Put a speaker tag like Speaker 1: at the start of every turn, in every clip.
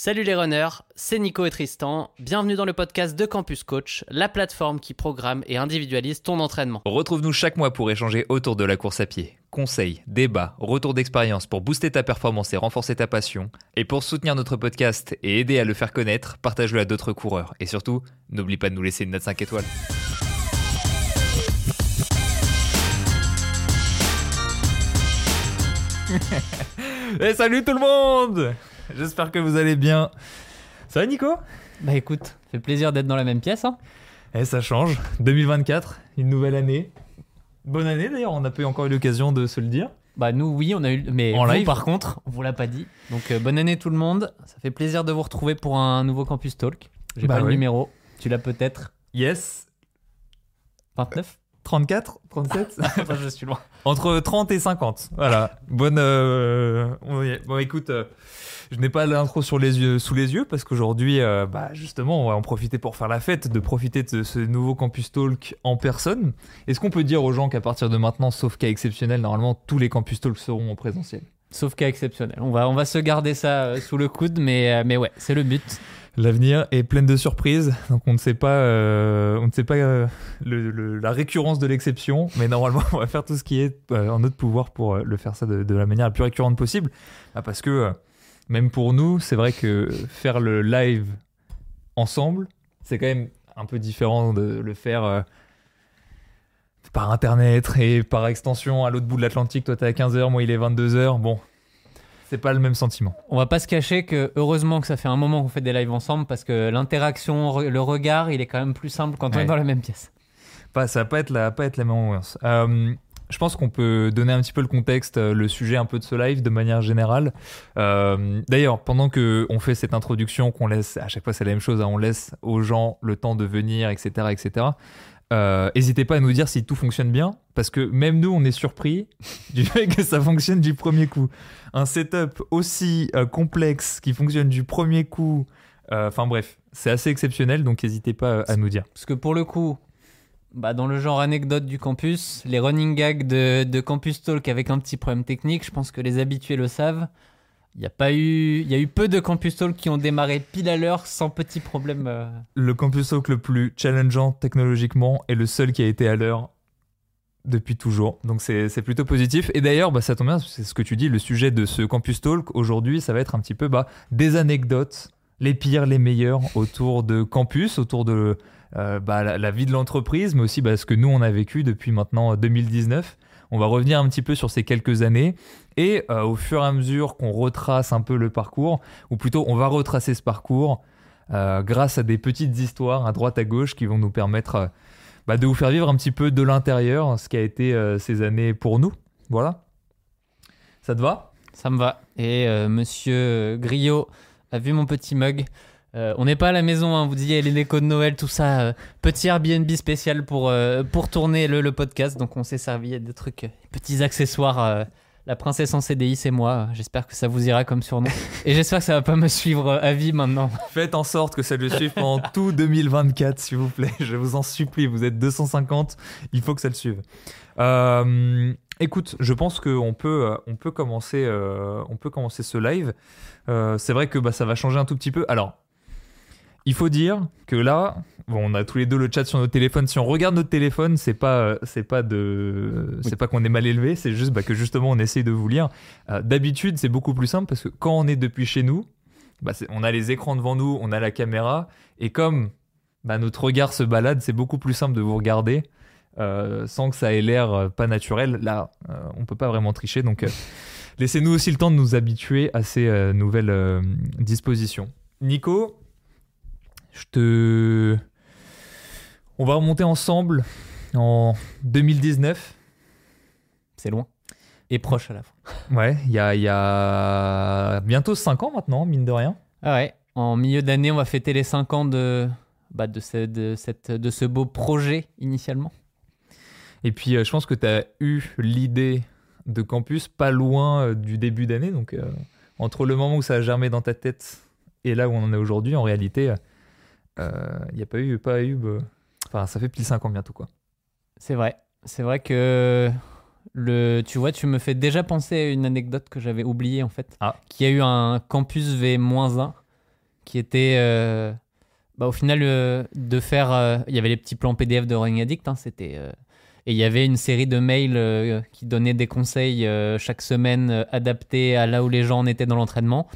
Speaker 1: Salut les runners, c'est Nico et Tristan. Bienvenue dans le podcast de Campus Coach, la plateforme qui programme et individualise ton entraînement.
Speaker 2: Retrouve-nous chaque mois pour échanger autour de la course à pied. Conseils, débats, retours d'expérience pour booster ta performance et renforcer ta passion. Et pour soutenir notre podcast et aider à le faire connaître, partage-le à d'autres coureurs. Et surtout, n'oublie pas de nous laisser une note 5 étoiles. Et salut tout le monde J'espère que vous allez bien. Ça va Nico?
Speaker 1: Bah écoute, ça fait plaisir d'être dans la même pièce. Hein.
Speaker 2: Eh ça change. 2024, une nouvelle année. Bonne année d'ailleurs, on n'a pas encore eu l'occasion de se le dire.
Speaker 1: Bah nous oui, on a eu mais
Speaker 2: En
Speaker 1: vous,
Speaker 2: live
Speaker 1: par contre, on vous l'a pas dit. Donc euh, bonne année tout le monde. Ça fait plaisir de vous retrouver pour un nouveau Campus Talk. J'ai
Speaker 2: Bah
Speaker 1: pas le numéro. Tu l'as peut-être
Speaker 2: Yes.
Speaker 1: 29
Speaker 2: 34 37
Speaker 1: Enfin, je suis loin.
Speaker 2: Entre 30 et 50. Voilà. Bonne. euh. Bon, écoute, euh, je n'ai pas l'intro sur les yeux, sous les yeux parce qu'aujourd'hui, euh, bah, justement, on va en profiter pour faire la fête, de profiter de ce nouveau Campus Talk en personne. Est-ce qu'on peut dire aux gens qu'à partir de maintenant, sauf cas exceptionnel, normalement, tous les Campus Talk seront en présentiel?
Speaker 1: Sauf cas exceptionnel. On va on va se garder ça euh, sous le coude mais euh, mais ouais, c'est le but.
Speaker 2: L'avenir est plein de surprises, donc on ne sait pas, euh, on ne sait pas euh, le- le- la récurrence de l'exception, mais normalement on va faire tout ce qui est euh, en notre pouvoir pour le faire ça de, de la manière la plus récurrente possible, Ah, parce que même pour nous, c'est vrai que faire le live ensemble, c'est quand même un peu différent de le faire euh, par internet et par extension à l'autre bout de l'Atlantique. Toi t'es à 15h, moi il est 22h. Bon, c'est pas le même sentiment.
Speaker 1: On va pas se cacher que heureusement que ça fait un moment qu'on fait des lives ensemble parce que l'interaction, le regard, il est quand même plus simple quand on
Speaker 2: Ouais.
Speaker 1: est dans la même pièce.
Speaker 2: Pas, ça va pas être la, pas être la même ambiance. Euh, je pense qu'on peut donner un petit peu le contexte, euh, le sujet un peu de ce live de manière générale. Euh, D'ailleurs, pendant que on fait cette introduction, qu'on laisse, à chaque fois c'est la même chose, hein, on laisse aux gens le temps de venir, etc., etc. Euh, N'hésitez pas à nous dire si tout fonctionne bien, parce que même nous, on est surpris du fait que ça fonctionne du premier coup. Un setup aussi complexe qui fonctionne du premier coup. Enfin bref, c'est assez exceptionnel, donc n'hésitez pas à nous dire.
Speaker 1: Parce que pour le coup, bah dans le genre anecdote du campus, les running gags de, de Campus Talk avec un petit problème technique, je pense que les habitués le savent. Il y a pas eu, il y a eu peu de Campus Talk qui ont démarré pile à l'heure sans petit problème. euh.
Speaker 2: le campus Talk le plus challengeant technologiquement est le seul qui a été à l'heure depuis toujours. Donc c'est plutôt positif. Et d'ailleurs, bah, ça tombe bien, c'est ce que tu dis, le sujet de ce campus talk aujourd'hui, ça va être un petit peu bah, des anecdotes, les pires, les meilleures autour de campus, autour de euh, bah, la, vie de l'entreprise, mais aussi bah, ce que nous on a vécu depuis maintenant euh, 2019. On va revenir un petit peu sur ces quelques années et euh, au fur et à mesure qu'on retrace un peu le parcours, ou plutôt on va retracer ce parcours, euh, grâce à des petites histoires à droite à gauche qui vont nous permettre euh, bah, de vous faire vivre un petit peu de l'intérieur ce qui a été euh, ces années pour nous. Voilà. Ça te va?
Speaker 1: Ça me va. Et euh, Monsieur Griot a vu mon petit mug. Euh, on n'est pas à la maison, hein, vous disiez les décos de Noël, tout ça. euh, petit Airbnb spécial pour, euh, pour tourner le, le podcast. Donc on s'est servi de trucs, euh, petits accessoires. euh, la princesse en CDI, c'est moi. J'espère que ça vous ira comme surnom. Et j'espère que ça va pas me suivre euh, à vie maintenant.
Speaker 2: Faites en sorte que ça le suive pendant tout 2024, s'il vous plaît. Je vous en supplie. Vous êtes 250. Il faut que ça le suive. Euh, écoute, je pense qu'on peut, euh, on peut, commencer, euh, on peut commencer ce live. Euh, c'est vrai que bah, ça va changer un tout petit peu. Alors, il faut dire que là, bon, on a tous les deux le chat sur notre téléphone. Si on regarde notre téléphone, c'est pas, c'est pas de, c'est pas qu'on est mal élevé. C'est juste bah, que justement on essaye de vous lire. Euh, D'habitude, c'est beaucoup plus simple parce que quand on est depuis chez nous, bah, on a les écrans devant nous, on a la caméra, et comme bah, notre regard se balade, c'est beaucoup plus simple de vous regarder euh, sans que ça ait l'air euh, pas naturel. Là, euh, on peut pas vraiment tricher, donc laissez-nous aussi le temps de nous habituer à ces nouvelles dispositions. Nico, je te... On va remonter ensemble en 2019.
Speaker 1: C'est loin. Et proche à la fois.
Speaker 2: Ouais, il y a, il y a bientôt 5 ans maintenant, mine de rien.
Speaker 1: Ah ouais. En milieu d'année, on va fêter les 5 ans de, bah, de, ce, de, cette, de ce beau projet initialement.
Speaker 2: Et puis, euh, je pense que tu as eu l'idée de campus pas loin euh, du début d'année. Donc, euh, entre le moment où ça a germé dans ta tête et là où on en est aujourd'hui, en réalité, il n'y a pas eu. Pas eu euh, Enfin, ça fait pile 5 ans bientôt, quoi.
Speaker 1: C'est vrai. C'est vrai que le, tu vois, tu me fais déjà penser à une anecdote que j'avais oubliée en fait.
Speaker 2: Ah.
Speaker 1: Qui a eu un campus V-1 qui était euh, bah, au final euh, de faire. euh, Il y avait les petits plans PDF de Running Addict, hein, c'était. euh, et il y avait une série de mails euh, qui donnaient des conseils euh, chaque semaine euh, adaptés à là où les gens en étaient dans l'entraînement.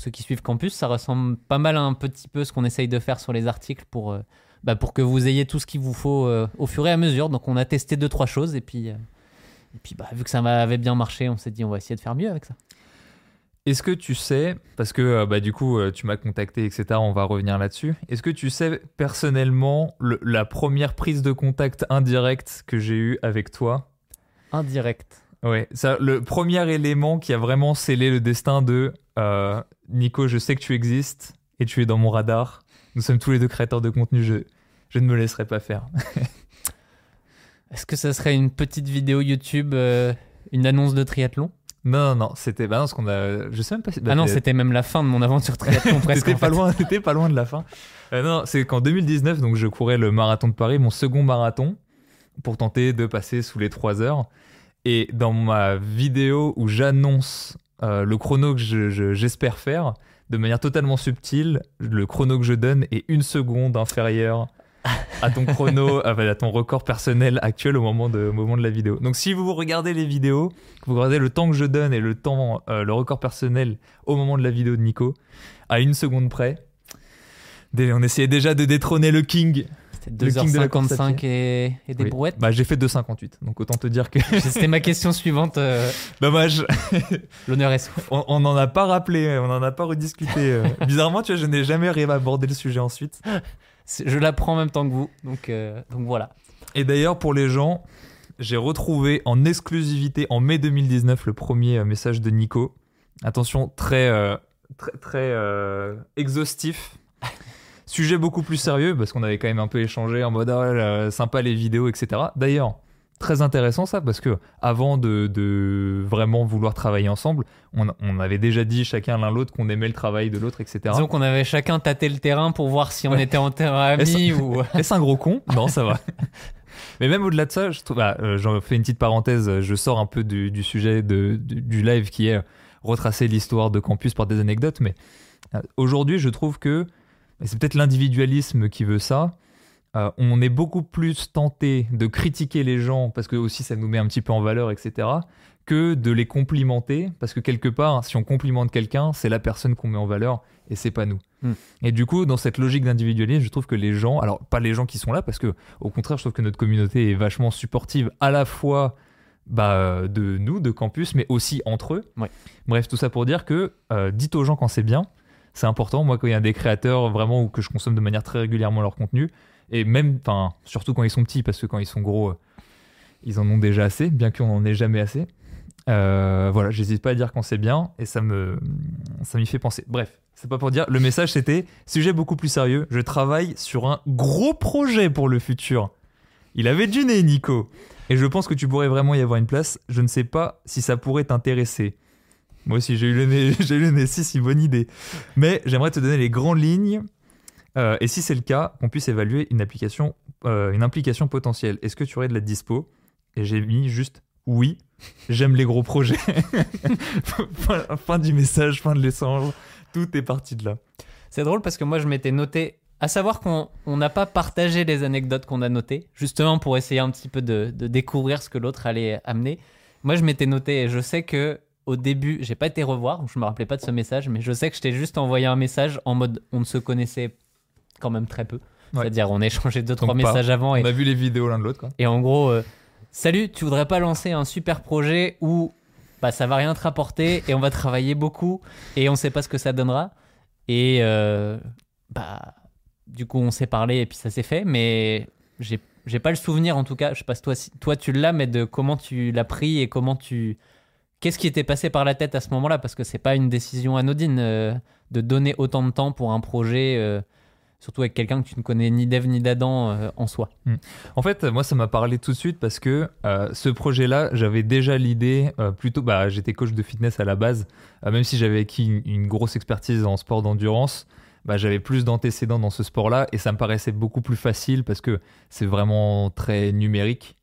Speaker 1: Pour ceux qui suivent Campus, ça ressemble pas mal à un petit peu ce qu'on essaye de faire sur les articles pour, euh, bah, pour que vous ayez tout ce qu'il vous faut euh, au fur et à mesure. Donc on a testé deux, trois choses et puis, euh, et puis bah, vu que ça avait bien marché, on s'est dit on va essayer de faire mieux avec ça.
Speaker 2: Est-ce que tu sais, parce que bah, du coup tu m'as contacté, etc., on va revenir là-dessus, est-ce que tu sais personnellement le- la première prise de contact indirecte que j'ai eue avec toi?
Speaker 1: Indirect.
Speaker 2: Ouais, ça, le premier élément qui a vraiment scellé le destin de euh, Nico, je sais que tu existes et tu es dans mon radar. Nous sommes tous les deux créateurs de contenu, je, je ne me laisserai pas faire.
Speaker 1: Est-ce que ça serait une petite vidéo YouTube, euh, une annonce de triathlon?
Speaker 2: Non, non, non, c'était. Bah non, ce qu'on a. Je sais même pas bah,
Speaker 1: Ah non,
Speaker 2: t'es-
Speaker 1: c'était même la fin de mon aventure triathlon presque.
Speaker 2: T'étais
Speaker 1: en
Speaker 2: pas
Speaker 1: fait.
Speaker 2: loin, pas loin de la fin. Euh, non, c'est qu'en 2019, donc je courais le marathon de Paris, mon second marathon, pour tenter de passer sous les 3 heures. Et dans ma vidéo où j'annonce euh, le chrono que je- je- j'espère faire, de manière totalement subtile, le chrono que je donne est une seconde inférieur à ton chrono, à à ton record personnel actuel au moment de, au moment de la vidéo. Donc si vous regardez les vidéos, que vous regardez le temps que je donne et le temps, euh, le record personnel au moment de la vidéo de Nico, à une seconde près, on essayait déjà de détrôner le king.
Speaker 1: C'était
Speaker 2: Le king de la course à
Speaker 1: 2h55 et, et des
Speaker 2: Oui.
Speaker 1: brouettes.
Speaker 2: Bah j'ai fait 2,58, donc autant te dire que
Speaker 1: C'était ma question suivante. euh,
Speaker 2: dommage.
Speaker 1: L'honneur est.
Speaker 2: On n'en a pas rappelé, on n'en a pas rediscuté. euh. Bizarrement, tu vois, je n'ai jamais réabordé le sujet ensuite.
Speaker 1: Je l'apprends en même temps que vous. Donc, euh, donc voilà.
Speaker 2: Et d'ailleurs, pour les gens, j'ai retrouvé en exclusivité en mai 2019 le premier message de Nico. Attention, très, euh, très, très exhaustif. Sujet beaucoup plus sérieux parce qu'on avait quand même un peu échangé en mode ah, sympa les vidéos, etc. D'ailleurs, très intéressant ça parce que avant de, de vraiment vouloir travailler ensemble, on, on avait déjà dit chacun l'un l'autre qu'on aimait le travail de l'autre, etc.
Speaker 1: Disons qu'on avait chacun tâté le terrain pour voir si on
Speaker 2: Ouais.
Speaker 1: était en terrain amis ou.
Speaker 2: Est-ce un gros con? Non, ça va. Mais même au-delà de ça, je trouve, bah, euh, j'en fais une petite parenthèse, je sors un peu du, du sujet de, du, du live qui est retracer l'histoire de campus par des anecdotes, mais euh, aujourd'hui, je trouve que, et c'est peut-être l'individualisme qui veut ça, euh, on est beaucoup plus tenté de critiquer les gens parce que aussi ça nous met un petit peu en valeur, etc., que de les complimenter parce que quelque part, si on complimente quelqu'un, c'est la personne qu'on met en valeur et c'est pas nous.
Speaker 1: Hmm.
Speaker 2: Et du coup, dans cette logique d'individualisme, je trouve que les gens, alors pas les gens qui sont là, parce que au contraire, je trouve que notre communauté est vachement supportive à la fois bah, de nous, de campus, mais aussi entre eux.
Speaker 1: Ouais.
Speaker 2: Bref, tout ça pour dire que euh, dites aux gens quand c'est bien, c'est important. Moi, quand il y a des créateurs vraiment ou que je consomme de manière très régulièrement leur contenu, et même, enfin, surtout quand ils sont petits, parce que quand ils sont gros, euh, ils en ont déjà assez, bien qu'on n'en ait jamais assez. Euh, voilà, j'hésite pas à dire quand c'est bien, et ça me, ça m'y fait penser. Bref, c'est pas pour dire. Le message c'était sujet beaucoup plus sérieux. Je travaille sur un gros projet pour le futur. Il avait du nez, Nico. Et je pense que tu pourrais vraiment y avoir une place. Je ne sais pas si ça pourrait t'intéresser. Moi aussi, j'ai eu le nez. Si, si, bonne idée. Mais j'aimerais te donner les grandes lignes. euh, et si c'est le cas, qu'on puisse évaluer une application, euh, une implication potentielle. Est-ce que tu aurais de la dispo? Et j'ai mis juste oui. J'aime les gros projets. fin, du message, fin de l'échange. Tout est parti de là.
Speaker 1: C'est drôle parce que moi je m'étais noté. À savoir qu'on on n'a pas partagé les anecdotes qu'on a notées, justement pour essayer un petit peu de, de découvrir ce que l'autre allait amener. Moi je m'étais noté et je sais que au début, j'ai pas été revoir, je me rappelais pas de ce message, mais je sais que je t'ai juste envoyé un message en mode on ne se connaissait quand même très peu.
Speaker 2: Ouais.
Speaker 1: C'est-à-dire on a échangé deux, trois
Speaker 2: Donc pas.
Speaker 1: messages avant et
Speaker 2: On a vu les vidéos l'un de l'autre. quoi.
Speaker 1: Et en gros, euh, salut, tu voudrais pas lancer un super projet où bah, ça va rien te rapporter et on va travailler beaucoup et on sait pas ce que ça donnera. Et euh, bah, du coup, on s'est parlé et puis ça s'est fait, mais j'ai j'ai pas le souvenir en tout cas. Je sais pas si toi, si- toi tu l'as, mais de comment tu l'as pris et comment tu. Qu'est-ce qui était passé par la tête à ce moment-là? Parce que c'est pas une décision anodine euh, de donner autant de temps pour un projet, euh, surtout avec quelqu'un que tu ne connais ni d'Ève ni d'Adam euh, en soi.
Speaker 2: En fait, moi, ça m'a parlé tout de suite parce que ce projet-là, j'avais déjà l'idée, plutôt, bah, j'étais coach de fitness à la base, même si j'avais acquis une, une grosse expertise en sport d'endurance, bah, j'avais plus d'antécédents dans ce sport-là et ça me paraissait beaucoup plus facile parce que c'est vraiment très numérique.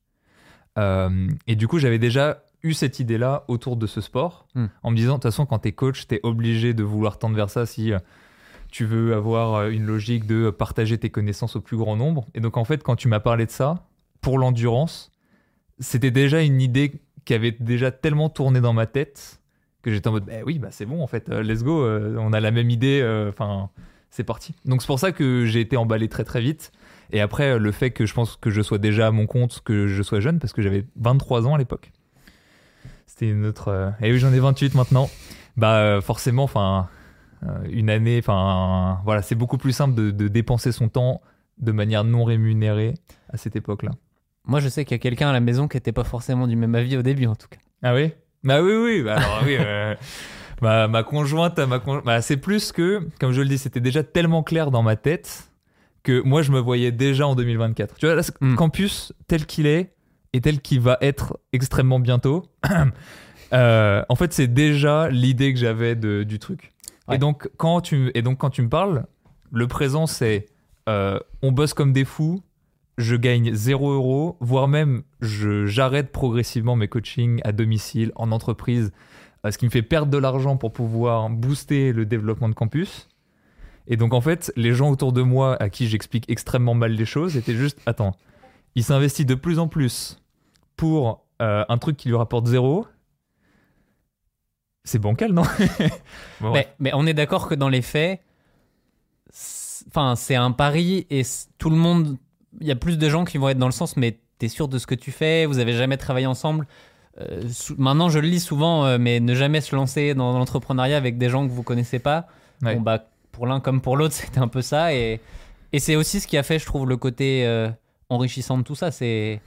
Speaker 2: Et du coup, j'avais déjà eu cette idée-là autour de ce sport
Speaker 1: Hmm.
Speaker 2: en me disant, de toute façon, quand t'es coach, t'es obligé de vouloir tendre vers ça si euh, tu veux avoir euh, une logique de partager tes connaissances au plus grand nombre. Et donc en fait, quand tu m'as parlé de ça, pour l'endurance, c'était déjà une idée qui avait déjà tellement tourné dans ma tête que j'étais en mode, bah oui, bah c'est bon en fait, euh, let's go, on a la même idée, euh, enfin, c'est parti. Donc c'est pour ça que j'ai été emballé très très vite. Et après, le fait que je pense que je sois déjà à mon compte, que je sois jeune, parce que j'avais 23 ans à l'époque. C'était une autre. euh, Et oui, j'en ai 28 maintenant. Bah, euh, forcément, enfin, euh, une année, enfin, voilà, c'est beaucoup plus simple de, de dépenser son temps de manière non rémunérée à cette époque-là.
Speaker 1: Moi, je sais qu'il y a quelqu'un à la maison qui n'était pas forcément du même avis au début, en tout cas.
Speaker 2: Ah oui? Bah oui, oui. Bah alors oui. euh, ma, ma conjointe, ma bah, c'est plus que, comme je le dis, c'était déjà tellement clair dans ma tête que moi, je me voyais déjà en 2024. Tu vois, là, ce
Speaker 1: Mm.
Speaker 2: campus tel qu'il est et tel qu'il va être extrêmement bientôt. euh, en fait, c'est déjà l'idée que j'avais du truc.
Speaker 1: Ouais.
Speaker 2: Et donc, quand tu et donc quand tu me parles, le présent, c'est euh, on bosse comme des fous. Je gagne 0 euros, voire même je j'arrête progressivement mes coachings à domicile, en entreprise, euh, ce qui me fait perdre de l'argent pour pouvoir booster le développement de campus. Et donc en fait, les gens autour de moi à qui j'explique extrêmement mal les choses étaient juste, attends, il s'investit de plus en plus pour euh, un truc qui lui rapporte zéro. C'est bancal, non? Bon,
Speaker 1: Mais, mais on est d'accord que dans les faits, c'est- enfin, c'est un pari et tout le monde. Il y a plus de gens qui vont être dans le sens, mais t'es sûr de ce que tu fais Vous avez jamais travaillé ensemble? Euh, Maintenant, je le lis souvent, euh, mais ne jamais se lancer dans l'entrepreneuriat avec des gens que vous connaissez pas.
Speaker 2: Ouais.
Speaker 1: Bon, bah, pour l'un comme pour l'autre, c'était un peu ça. Et, et c'est aussi ce qui a fait, je trouve, le côté enrichissant de tout ça. C'est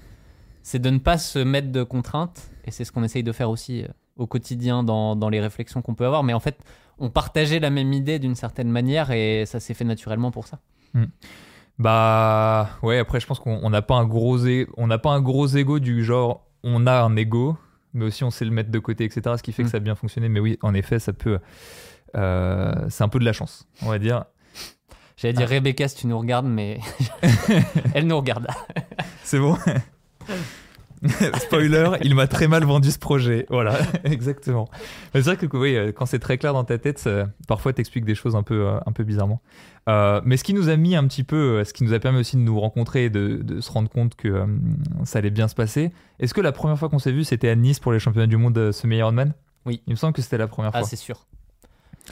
Speaker 1: c'est de ne pas se mettre de contraintes. Et c'est ce qu'on essaye de faire aussi euh, au quotidien dans, dans les réflexions qu'on peut avoir. Mais en fait, on partageait la même idée d'une certaine manière et ça s'est fait naturellement pour ça.
Speaker 2: Bah ouais, après je pense qu'on on n'a pas un gros é- on n'a pas un gros ego du genre on a un ego, mais aussi on sait le mettre de côté, etc. Ce qui fait que
Speaker 1: Mm.
Speaker 2: ça a bien fonctionné. Mais oui, en effet, ça peut. euh, c'est un peu de la chance, on va dire.
Speaker 1: J'allais dire
Speaker 2: Ah.
Speaker 1: Rebecca si tu nous regardes, mais elle nous regarde.
Speaker 2: C'est bon. Spoiler, il m'a très mal vendu ce projet. Voilà, exactement. C'est vrai que oui, euh, quand c'est très clair dans ta tête, ça- parfois t'expliques des choses un peu, euh, un peu bizarrement. Euh, mais ce qui nous a mis un petit peu, ce qui nous a permis aussi de nous rencontrer et de, de se rendre compte que euh, ça allait bien se passer. Est-ce que la première fois qu'on s'est vu, c'était à Nice pour les championnats du monde euh, semi Ironman
Speaker 1: Oui.
Speaker 2: Il me semble que c'était la première
Speaker 1: Ah,
Speaker 2: fois.
Speaker 1: c'est sûr.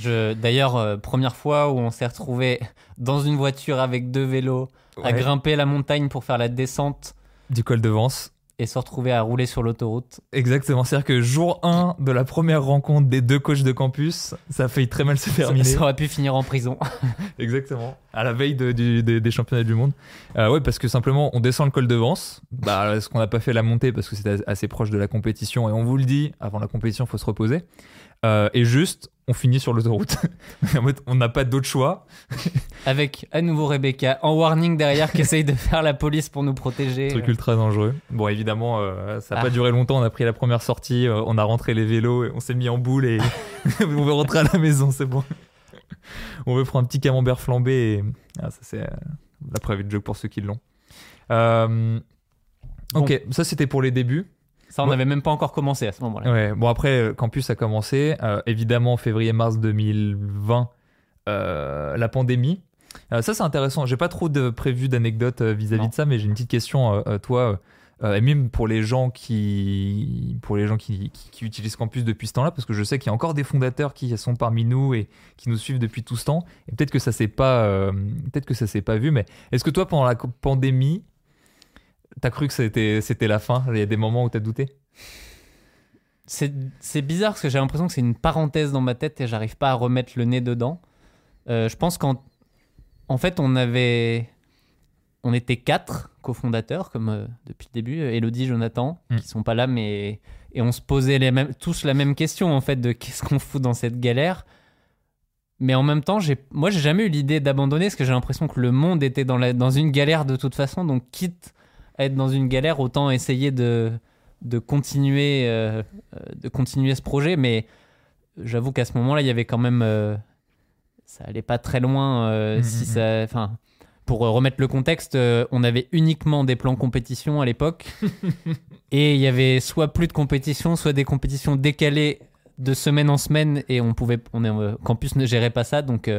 Speaker 1: Je, d'ailleurs, euh, première fois où on s'est retrouvé dans une voiture avec deux vélos, à grimper la montagne pour faire la descente
Speaker 2: Du col de Vence.
Speaker 1: et se retrouver à rouler sur l'autoroute.
Speaker 2: Exactement. C'est-à-dire que jour 1 de la première rencontre des deux coachs de campus, ça a failli très mal se
Speaker 1: Ça,
Speaker 2: terminer.
Speaker 1: ça aurait pu finir en prison.
Speaker 2: Exactement. À la veille de- du- des- des championnats du monde. Euh, ouais, parce que simplement, on descend le col de Vence. Bah, ce qu'on n'a pas fait la montée parce que c'était assez proche de la compétition? Et on vous le dit, avant la compétition, il faut se reposer. Euh, et juste, on finit sur l'autoroute. en mode, on n'a pas d'autre choix.
Speaker 1: Avec à nouveau Rebecca en warning derrière qui essaye de faire la police pour nous protéger.
Speaker 2: Truc ultra dangereux. Bon, évidemment, euh, ça n'a
Speaker 1: Ah.
Speaker 2: pas duré longtemps. On a pris la première sortie, euh, on a rentré les vélos, et on s'est mis en boule et on veut rentrer à la maison, c'est bon. on veut prendre un petit camembert flambé et ah, ça c'est euh, la private joke pour ceux qui l'ont. Euh, Ok, ça c'était pour les débuts.
Speaker 1: Ça, on n'avait même pas encore commencé à ce moment-là.
Speaker 2: Ouais, bon après, euh, Campus a commencé. euh, évidemment, février-mars 2020, euh, la pandémie. Euh, ça c'est intéressant. J'ai pas trop de prévu d'anecdotes vis-à-vis de ça, mais j'ai une petite question, toi, et même pour les gens qui, pour les gens qui, qui- qui utilisent Campus depuis ce temps-là, parce que je sais qu'il y a encore des fondateurs qui sont parmi nous et qui nous suivent depuis tout ce temps. Et peut-être que ça s'est pas, peut-être que ça s'est pas vu, mais est-ce que toi pendant la pandémie, t'as cru que c'était c'était la fin? Il y a des moments où t'as douté?
Speaker 1: C'est c'est bizarre parce que j'ai l'impression que c'est une parenthèse dans ma tête et j'arrive pas à remettre le nez dedans. Euh, je pense qu'en en fait, on avait. On était quatre cofondateurs, comme euh, depuis le début, euh, Elodie, Jonathan,
Speaker 2: Mm.
Speaker 1: qui sont pas là, mais. Et on se posait les mêmes, tous la même question, en fait, de qu'est-ce qu'on fout dans cette galère. Mais en même temps, j'ai, moi, j'ai jamais eu l'idée d'abandonner parce que j'ai l'impression que le monde était dans, la, dans une galère de toute façon. Donc, quitte être dans une galère, autant essayer de, de, continuer, euh, euh, de continuer ce projet. Mais j'avoue qu'à ce moment-là, il y avait quand même. euh, ça allait pas très loin. euh,
Speaker 2: Mhm,
Speaker 1: si
Speaker 2: mhm.
Speaker 1: ça, enfin, pour remettre le contexte, on avait uniquement des plans compétition à l'époque. et il y avait soit plus de compétition, soit des compétitions décalées de semaine en semaine. Et on pouvait. On est, campus ne gérait pas ça. Donc.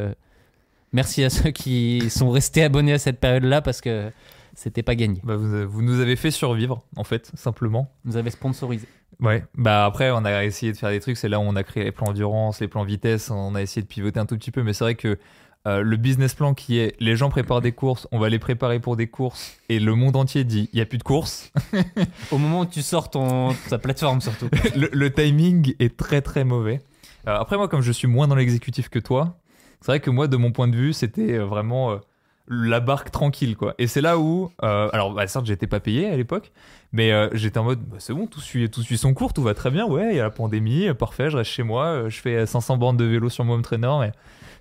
Speaker 1: merci à ceux qui sont restés abonnés à cette période-là parce que c'était pas gagné.
Speaker 2: Bah, vous, vous nous avez fait survivre, en fait, simplement.
Speaker 1: Vous avez sponsorisé.
Speaker 2: Ouais, bah après, on a essayé de faire des trucs. C'est là où on a créé les plans endurance, les plans vitesse. On a essayé de pivoter un tout petit peu, mais c'est vrai que euh, le business plan qui est les gens préparent des courses, on va les préparer pour des courses, et le monde entier dit il n'y a plus de courses.
Speaker 1: Au moment où tu sors ton, ta plateforme, surtout.
Speaker 2: le, le timing est très très mauvais. Euh, après, moi, comme je suis moins dans l'exécutif que toi, c'est vrai que moi, de mon point de vue, c'était euh, vraiment euh, la barque tranquille, quoi. Et c'est là où, euh, alors, bah, certes, j'étais pas payé à l'époque, mais euh, j'étais en mode, bah, c'est bon, tout suit, tout suit son cours, tout va très bien, ouais, il y a la pandémie, parfait, je reste chez moi, euh, je fais 500 bandes de vélo sur mon home trainer, mais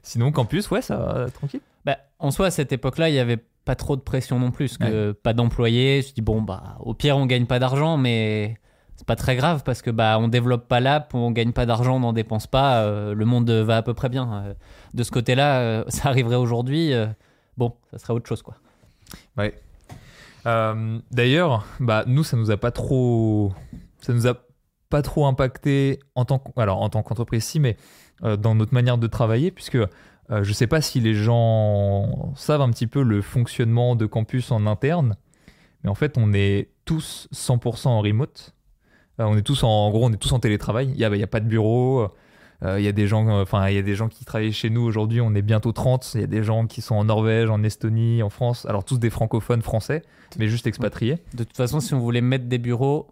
Speaker 2: sinon, campus, ouais, ça va, tranquille.
Speaker 1: Bah, en soi, à cette époque-là, il y avait pas trop de pression non plus, que pas d'employés. Je dis bon bah au pire on gagne pas d'argent, mais c'est pas très grave parce que bah on développe pas l'app, on gagne pas d'argent, on n'en dépense pas, euh, le monde va à peu près bien. Euh, de ce côté-là, euh, ça arriverait aujourd'hui, bon, ça serait autre chose quoi.
Speaker 2: Euh, D'ailleurs, bah, nous, ça nous a pas trop, ça nous a pas trop impacté en tant alors en tant qu'entreprise, si, mais euh, dans notre manière de travailler, puisque euh, je sais pas si les gens savent un petit peu le fonctionnement de campus en interne, mais en fait, on est tous 100% en remote. Euh, on est tous en, gros, on est tous en télétravail. Il y a, il y a pas de bureau. Euh, Il y a des gens, euh, enfin, il y a des gens qui travaillent chez nous aujourd'hui. On est bientôt 30. Il y a des gens qui sont en Norvège, en Estonie, en France. Alors tous des francophones français, mais juste expatriés.
Speaker 1: De toute façon, si on voulait mettre des bureaux,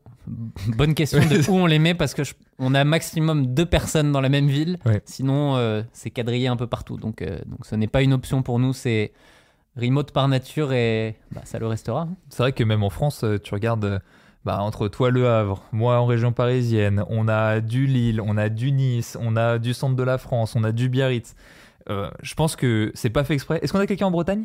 Speaker 1: bonne question de où on les met parce que je- on a maximum deux personnes dans la même ville.
Speaker 2: Ouais.
Speaker 1: Sinon, euh, c'est quadrillé un peu partout. Donc, euh, donc ce n'est pas une option pour nous. C'est remote par nature et bah, ça le restera. hein.
Speaker 2: C'est vrai que même en France, tu regardes bah, entre toi Le Havre, moi en région parisienne, on a du Lille, on a du Nice, on a du centre de la France, on a du Biarritz. Euh, je pense que c'est pas fait exprès. Est-ce qu'on a quelqu'un en Bretagne?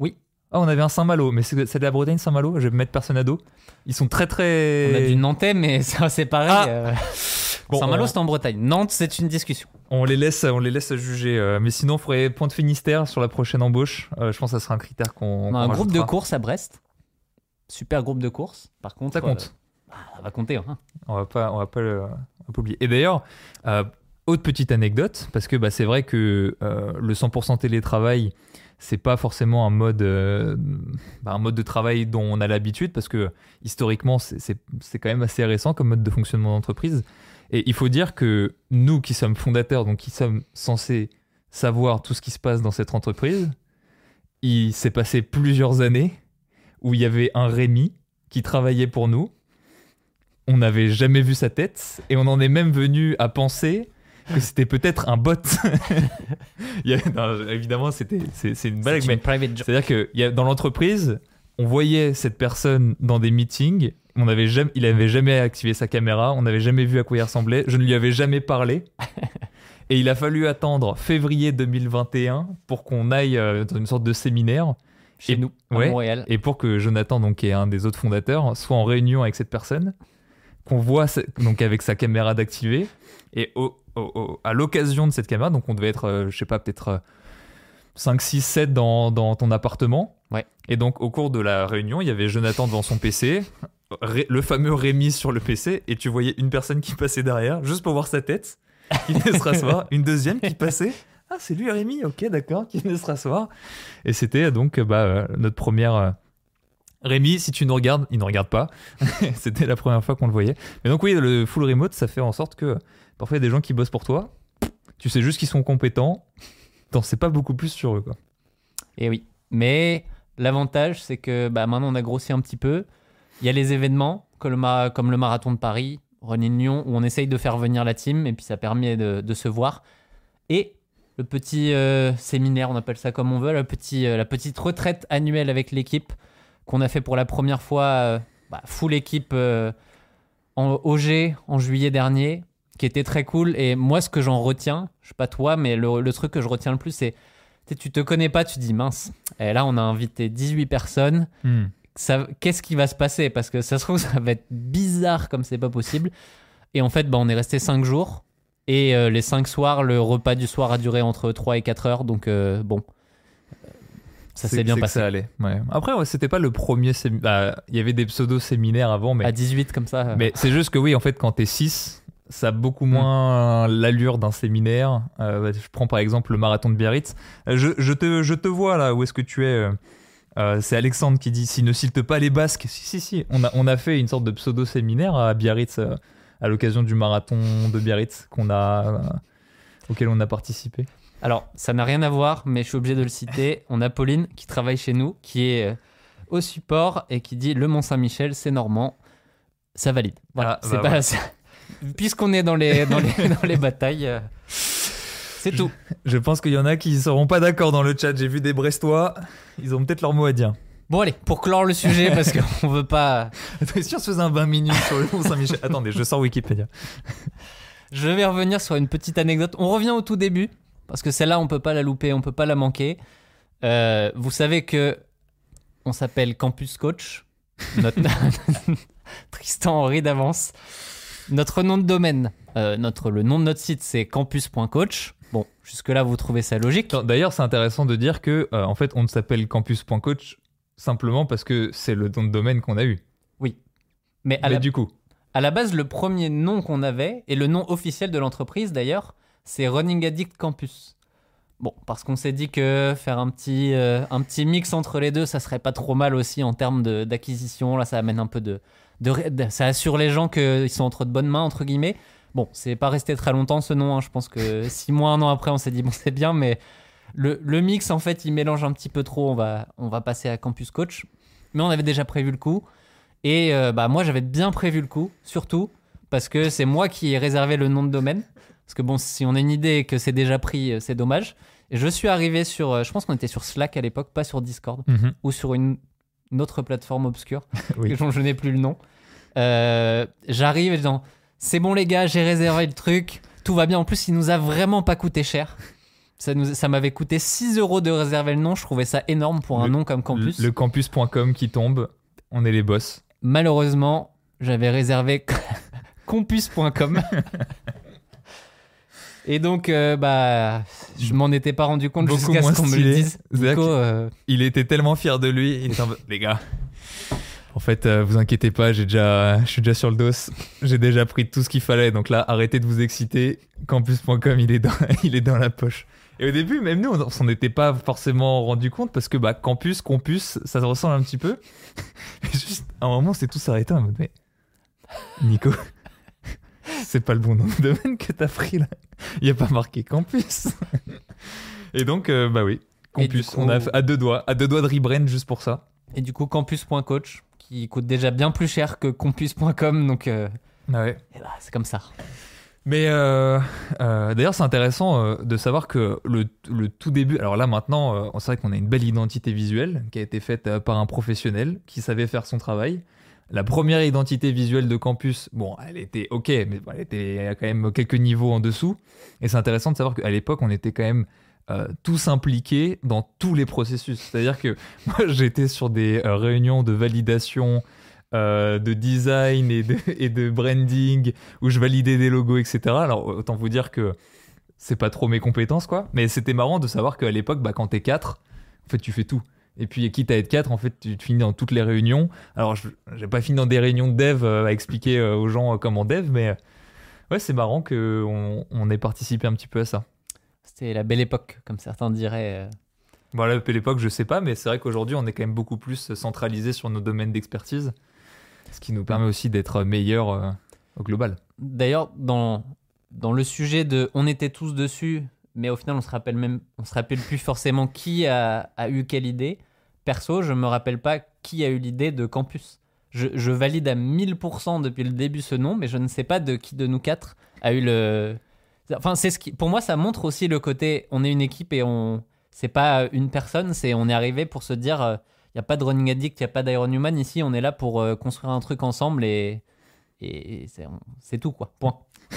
Speaker 1: Oui.
Speaker 2: Ah, on avait un Saint-Malo, mais c'est de la Bretagne, Saint-Malo? Je vais mettre personne à dos. Ils sont très très.
Speaker 1: On a du Nantais, mais ça, c'est pareil.
Speaker 2: Ah.
Speaker 1: euh,
Speaker 2: Bon,
Speaker 1: Saint-Malo,
Speaker 2: on-
Speaker 1: c'est en Bretagne. Nantes, c'est une discussion.
Speaker 2: On les laisse, on les laisse juger. euh, mais sinon, il faudrait point de Finistère sur la prochaine embauche. Euh, je pense que ça sera un critère qu'on.
Speaker 1: On a un groupe de course à Brest. Super groupe de course. Par contre,
Speaker 2: Ça compte.
Speaker 1: euh, bah, ça va compter. hein.
Speaker 2: On va pas, on va pas, le, on va pas oublier. Et d'ailleurs, euh, autre petite anecdote, parce que bah, c'est vrai que euh, le 100% télétravail, c'est pas forcément un mode, euh, bah, un mode de travail dont on a l'habitude, parce que historiquement, c'est quand même assez récent comme mode de fonctionnement d'entreprise. Et il faut dire que nous qui sommes fondateurs, donc qui sommes censés savoir tout ce qui se passe dans cette entreprise, il s'est passé plusieurs années où il y avait un Rémi qui travaillait pour nous. On n'avait jamais vu sa tête et on en est même venu à penser que c'était peut-être un bot. Il y a- non, évidemment, c'était c'est une blague,
Speaker 1: C'est
Speaker 2: mais c'est-à-dire que il y a- dans l'entreprise, on voyait cette personne dans des meetings. On avait jamais, il avait jamais activé sa caméra. On n'avait jamais vu à quoi il ressemblait. Je ne lui avais jamais parlé. Et il a fallu attendre février 2021 pour qu'on aille euh, dans une sorte de séminaire
Speaker 1: Chez
Speaker 2: Et-
Speaker 1: nous, à
Speaker 2: ouais.
Speaker 1: Montréal.
Speaker 2: et pour que Jonathan, donc, qui est un des autres fondateurs, soit en réunion avec cette personne, qu'on voit donc avec sa caméra d'activer. Et au- au- au- à l'occasion de cette caméra, donc on devait être, euh, je sais pas, peut-être euh, 5, 6, 7 dans, dans ton appartement.
Speaker 1: Ouais.
Speaker 2: Et donc au cours de la réunion, il y avait Jonathan devant son PC, Ré- le fameux Rémi sur le PC, et tu voyais une personne qui passait derrière, juste pour voir sa tête, qui venait se rasseoir, une deuxième qui passait. Ah, c'est lui Rémi, ok, d'accord, qui venait se rasseoir. Et c'était donc bah, euh, notre première. euh, Rémi, si tu nous regardes, il ne regarde pas. c'était la première fois qu'on le voyait. Mais donc, oui, le full remote, ça fait en sorte que parfois il y a des gens qui bossent pour toi. Tu sais juste qu'ils sont compétents. T'en sais pas beaucoup plus sur eux. Quoi.
Speaker 1: Et oui. Mais l'avantage, c'est que bah, maintenant, on a grossi un petit peu. Il y a les événements, comme le, comme le marathon de Paris, Running Lyon, où on essaye de faire venir la team, et puis ça permet de se voir. Et le petit euh, séminaire, on appelle ça comme on veut, le petit, euh, la petite retraite annuelle avec l'équipe, qu'on a fait pour la première fois, euh, bah, full équipe en OG en juillet dernier, qui était très cool. Et moi, ce que j'en retiens, je sais pas toi, mais le, le truc que je retiens le plus, c'est tu te connais pas, tu dis mince. Et là, on a invité 18 personnes. Ça, qu'est-ce qui va se passer? Parce que ça se trouve, ça va être bizarre comme c'est pas possible. Et en fait, bah, on est resté 5 jours. Et euh, les 5 soirs, le repas du soir a duré entre 3 et 4 heures. Donc, euh, bon. Ça s'est bien passé.
Speaker 2: Ça allait. Ouais. Après, ouais, c'était pas le premier. sémi- bah, Il y avait des pseudo-séminaires avant, mais,
Speaker 1: À 18 comme ça.
Speaker 2: mais c'est juste que oui, en fait, quand t'es 6, ça a beaucoup
Speaker 1: Mm.
Speaker 2: moins l'allure d'un séminaire. Euh, je prends par exemple le marathon de Biarritz. Je, je te, je te vois là, où est-ce que tu es euh, C'est Alexandre qui dit s'il ne cilte pas les Basques. Si, si, si. On a, on a fait une sorte de pseudo-séminaire à Biarritz euh, à l'occasion du marathon de Biarritz qu'on a, euh, auquel on a participé.
Speaker 1: Alors, ça n'a rien à voir, mais je suis obligé de le citer. On a Pauline qui travaille chez nous, qui est euh, au support et qui dit le Mont Saint-Michel, c'est normand, ça valide. Voilà,
Speaker 2: Ah,
Speaker 1: c'est
Speaker 2: bah
Speaker 1: pas. c'est- Puisqu'on est dans les, dans les, dans les batailles, euh, c'est tout.
Speaker 2: Je pense qu'il y en a qui ne seront pas d'accord dans le chat. J'ai vu des Brestois. Ils ont peut-être leur mot à dire.
Speaker 1: Bon, allez, pour clore le sujet, parce qu'on veut pas.
Speaker 2: Si on se faisait un 20 minutes sur le Mont Saint-Michel. Attendez, je sors Wikipédia.
Speaker 1: Je vais revenir sur une petite anecdote. On revient au tout début, parce que celle-là, on peut pas la louper, on peut pas la manquer. Euh, vous savez que on s'appelle Campus Coach. Notre... Tristan Henri d'avance. Notre nom de domaine, euh, notre, le nom de notre site, c'est campus.coach. Bon, jusque-là, vous trouvez ça logique.
Speaker 2: D'ailleurs, c'est intéressant de dire que, euh, en fait, on ne s'appelle campus.coach simplement parce que c'est le nom de domaine qu'on a eu.
Speaker 1: Mais à
Speaker 2: Mais
Speaker 1: la,
Speaker 2: du coup,
Speaker 1: à la base, le premier nom qu'on avait, et le nom officiel de l'entreprise d'ailleurs, c'est Running Addict Campus. Bon, parce qu'on s'est dit que faire un petit, euh, un petit mix entre les deux, ça serait pas trop mal aussi en termes d'acquisition. Là, ça amène un peu de, de- Ça assure les gens qu'ils sont entre de bonnes mains, entre guillemets. Bon, c'est pas resté très longtemps ce nom. hein. Je pense que six mois, un an après, on s'est dit, bon, c'est bien, mais le, le mix, en fait, il mélange un petit peu trop. On va, on va passer à Campus Coach. Mais on avait déjà prévu le coup. Et euh, bah, moi, j'avais bien prévu le coup, surtout parce que c'est moi qui ai réservé le nom de domaine. Parce que bon, si on a une idée et que c'est déjà pris, euh, c'est dommage. Et je suis arrivé sur, euh, je pense qu'on était sur Slack à l'époque, pas sur Discord, ou sur une, une autre plateforme obscure,
Speaker 2: Oui.
Speaker 1: dont je n'ai plus le nom. Euh, J'arrive et je dis, c'est bon les gars, j'ai réservé le truc, tout va bien. En plus, il nous a vraiment pas coûté cher. Ça, nous- ça m'avait coûté 6 euros de réserver le nom, je trouvais ça énorme pour un
Speaker 2: Le-
Speaker 1: nom comme Campus.
Speaker 2: le campus.com qui tombe, on est les boss.
Speaker 1: Malheureusement, j'avais réservé compus.com. Et donc, euh, bah, je m'en étais pas rendu compte
Speaker 2: Beaucoup
Speaker 1: jusqu'à ce qu'on me le dise. Nico, euh,
Speaker 2: Il était tellement fier de lui. Il était en mode, les gars, en fait, euh, vous inquiétez pas, j'ai déjà, je suis déjà sur le dos. J'ai déjà pris tout ce qu'il fallait. Donc là, arrêtez de vous exciter. Campus.com, il est dans, il est dans la poche. Et au début, même nous, on s'en était pas forcément rendu compte parce que bah, campus, campus, ça se ressemble un petit peu. Mais juste, à un moment, c'est tout s'arrêter en mode, mais Nico, c'est pas le bon nom de domaine que t'as pris là. Il y a pas marqué campus. Et donc, euh, bah oui, campus.
Speaker 1: coup-
Speaker 2: On a à deux doigts, à deux doigts de rebrand juste pour ça.
Speaker 1: et du coup, campus.coach, qui coûte déjà bien plus cher que compus.com. Donc, euh,
Speaker 2: Ah ouais.
Speaker 1: bah, c'est comme ça.
Speaker 2: Mais euh, euh, d'ailleurs, c'est intéressant euh, de savoir que le, tout début. Alors là, maintenant, c'est vrai qu'on a une belle identité visuelle qui a été faite par un professionnel qui savait faire son travail. La première identité visuelle de campus, bon, elle était ok, mais bon, elle était quand même quelques niveaux en dessous. Et c'est intéressant de savoir qu'à l'époque, on était quand même tous impliqués dans tous les processus. C'est-à-dire que moi, j'étais sur des réunions de validation, euh, de design et de, et de branding, où je validais des logos, etc. Alors, autant vous dire que c'est pas trop mes compétences, quoi. Mais c'était marrant de savoir qu'à l'époque, bah, quand t'es 4, en fait, tu fais tout. Et puis, quitte à être 4, en fait, tu, tu finis dans toutes les réunions. Alors, j'ai pas fini dans des réunions de dev euh, à expliquer euh, aux gens comment dev, mais ouais, c'est marrant qu'on on ait participé un petit peu à ça.
Speaker 1: C'était la belle époque, comme certains diraient.
Speaker 2: Voilà, à l'époque, je sais pas, mais c'est vrai qu'aujourd'hui, on est quand même beaucoup plus centralisé sur nos domaines d'expertise, ce qui nous permet aussi d'être meilleurs euh, au global.
Speaker 1: D'ailleurs, dans, dans le sujet de on était tous dessus, mais au final, on se rappelle même, on se rappelle plus forcément qui a, a eu quelle idée. Perso, je me rappelle pas qui a eu l'idée de campus. Je, je valide à 1000% depuis le début ce nom, mais je ne sais pas de qui de nous quatre a eu le. Enfin, c'est ce qui, pour moi, ça montre aussi le côté, on est une équipe et on, c'est pas une personne, c'est on est arrivé pour se dire, il n'y a pas de running addict, il n'y a pas d'Iron Human ici, on est là pour euh, construire un truc ensemble et, et c'est, tout quoi. Point.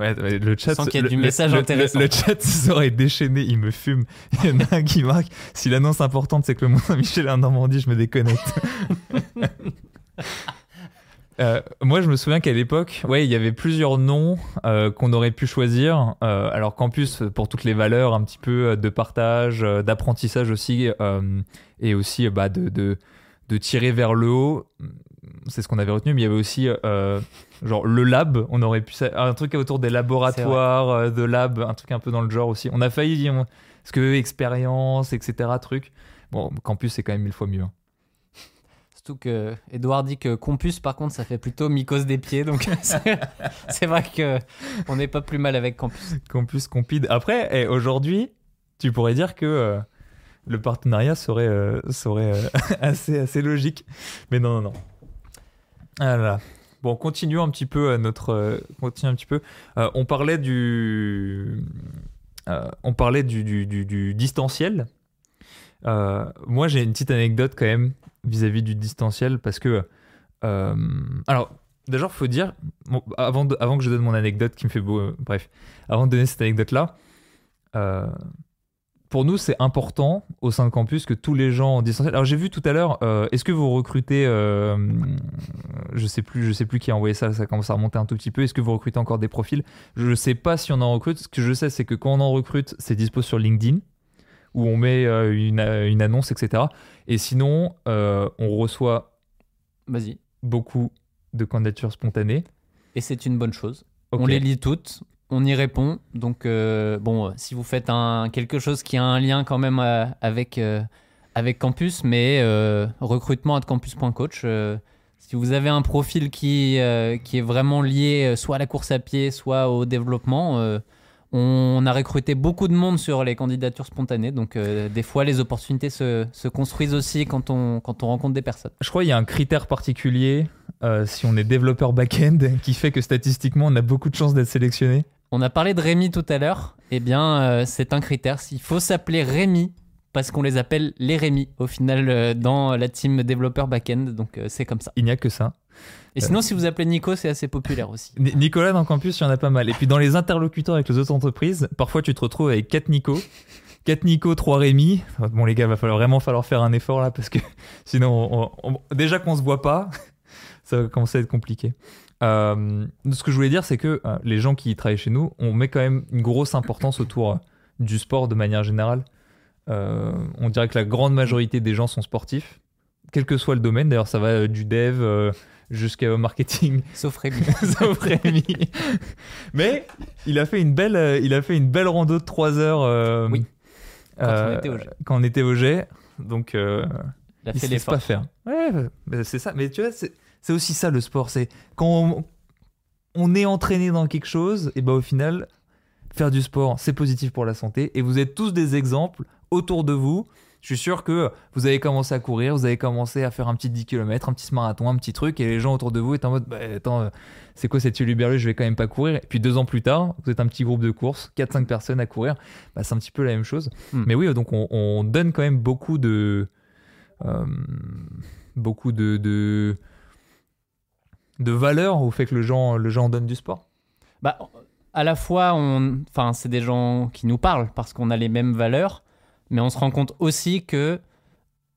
Speaker 2: Ouais, le chat,
Speaker 1: qu'il y a du
Speaker 2: le-
Speaker 1: message
Speaker 2: le,
Speaker 1: intéressant.
Speaker 2: Le, le chat serait déchaîné, il me fume. Il y en a un qui marque si l'annonce importante c'est que le Mont Saint-Michel est en Normandie, je me déconnecte. Euh, moi, je me souviens qu'à l'époque, ouais, il y avait plusieurs noms euh, qu'on aurait pu choisir. Euh, alors campus pour toutes les valeurs, un petit peu euh, de partage, euh, d'apprentissage aussi, euh, et aussi bah, de, de, de tirer vers le haut. c'est ce qu'on avait retenu, mais il y avait aussi euh, genre le lab. On aurait pu un truc autour des laboratoires, euh, de lab, un truc un peu dans le genre aussi. On a failli, on, ce que expérience, etc. Truc. Bon, campus c'est quand même mille fois mieux. hein.
Speaker 1: Surtout que Edouard dit que Compus, par contre, ça fait plutôt mycose des pieds. Donc, c'est vrai que on n'est pas plus mal avec Campus.
Speaker 2: Campus compide. Après, eh, aujourd'hui, tu pourrais dire que euh, le partenariat serait, euh, serait euh, assez, assez logique. Mais non, non, non. Ah là là. Bon, continuons un petit peu notre. continuons un petit peu. On parlait du. on parlait du, du, distanciel. Moi, j'ai une petite anecdote quand même vis-à-vis du distanciel parce que. euh, alors, D'ailleurs, faut dire, avant, avant que je donne mon anecdote qui me fait beau, euh, bref, avant de donner cette anecdote-là, euh, pour nous, c'est important au sein de campus que tous les gens en distanciel. Alors, j'ai vu tout à l'heure, euh, est-ce que vous recrutez, je sais plus, je sais plus qui a envoyé ça, ça commence à remonter un tout petit peu. Est-ce que vous recrutez encore des profils? Je sais pas si on en recrute. Ce que je sais, c'est que quand on en recrute, c'est dispo sur LinkedIn où on met euh, une, une annonce, etc. Et sinon, euh, on reçoit
Speaker 1: Vas-y.
Speaker 2: beaucoup de candidatures spontanées.
Speaker 1: Et c'est une bonne chose. On les lit toutes, on y répond. Donc, euh, bon, euh, si vous faites un, quelque chose qui a un lien quand même euh, avec, euh, avec Campus, mais euh, recrutement à campus.coach, euh, si vous avez un profil qui, euh, qui est vraiment lié euh, soit à la course à pied, soit au développement, euh, on a recruté beaucoup de monde sur les candidatures spontanées. Donc, euh, des fois, les opportunités se, se construisent aussi quand on, quand on rencontre des personnes.
Speaker 2: Je crois qu'il y a un critère particulier, euh, si on est développeur back-end, qui fait que statistiquement, on a beaucoup de chances d'être sélectionné.
Speaker 1: On a parlé de Rémi tout à l'heure. Eh bien, euh, c'est un critère. Il faut s'appeler Rémi parce qu'on les appelle les Rémi au final dans la team développeur back-end. Donc, c'est comme ça.
Speaker 2: Il n'y a que ça.
Speaker 1: Et sinon, si vous appelez Nico, c'est assez populaire aussi.
Speaker 2: Ni- Nicolas dans campus, il y en a pas mal. Et puis dans les interlocuteurs avec les autres entreprises, parfois tu te retrouves avec 4 Nico. 4 Nico, 3 Rémi. Bon les gars, va falloir vraiment falloir faire un effort là parce que sinon, on- on- déjà qu'on se voit pas, ça va commencer à être compliqué. Euh, ce que je voulais dire, c'est que euh, les gens qui travaillent chez nous, on met quand même une grosse importance autour euh, du sport de manière générale. On dirait que la grande majorité des gens sont sportifs, quel que soit le domaine. D'ailleurs, ça va du dev jusqu'au marketing,
Speaker 1: Sauf Rémi.
Speaker 2: sauf Rémi. Mais il a fait une belle, euh, il a fait une belle rando de 3 heures. euh,
Speaker 1: Oui. Quand on
Speaker 2: euh,
Speaker 1: était au jet.
Speaker 2: quand on était au jet. Donc, euh,
Speaker 1: Il a
Speaker 2: il
Speaker 1: fait
Speaker 2: se laisse
Speaker 1: l'effort.
Speaker 2: pas faire. Ouais, c'est ça. Mais tu vois, c'est c'est aussi ça le sport. C'est quand on, on est entraîné dans quelque chose, et ben au final, faire du sport, c'est positif pour la santé. Et vous êtes tous des exemples autour de vous. Je suis sûr que vous avez commencé à courir, vous avez commencé à faire un petit 10 km, un petit marathon, un petit truc, et les gens autour de vous étaient en mode, bah, attends, euh, c'est quoi cette uluberlus, je vais quand même pas courir. Et puis deux ans plus tard, vous êtes un petit groupe de course, 4-5 personnes à courir, bah, c'est un petit peu la même chose.
Speaker 1: Hmm.
Speaker 2: Mais oui, donc on, on donne quand même beaucoup de... euh, beaucoup de, de, de valeur au fait que le gens, le gens donnent du sport.
Speaker 1: Bah, à la fois, on... enfin, c'est des gens qui nous parlent parce qu'on a les mêmes valeurs, mais on se rend compte aussi que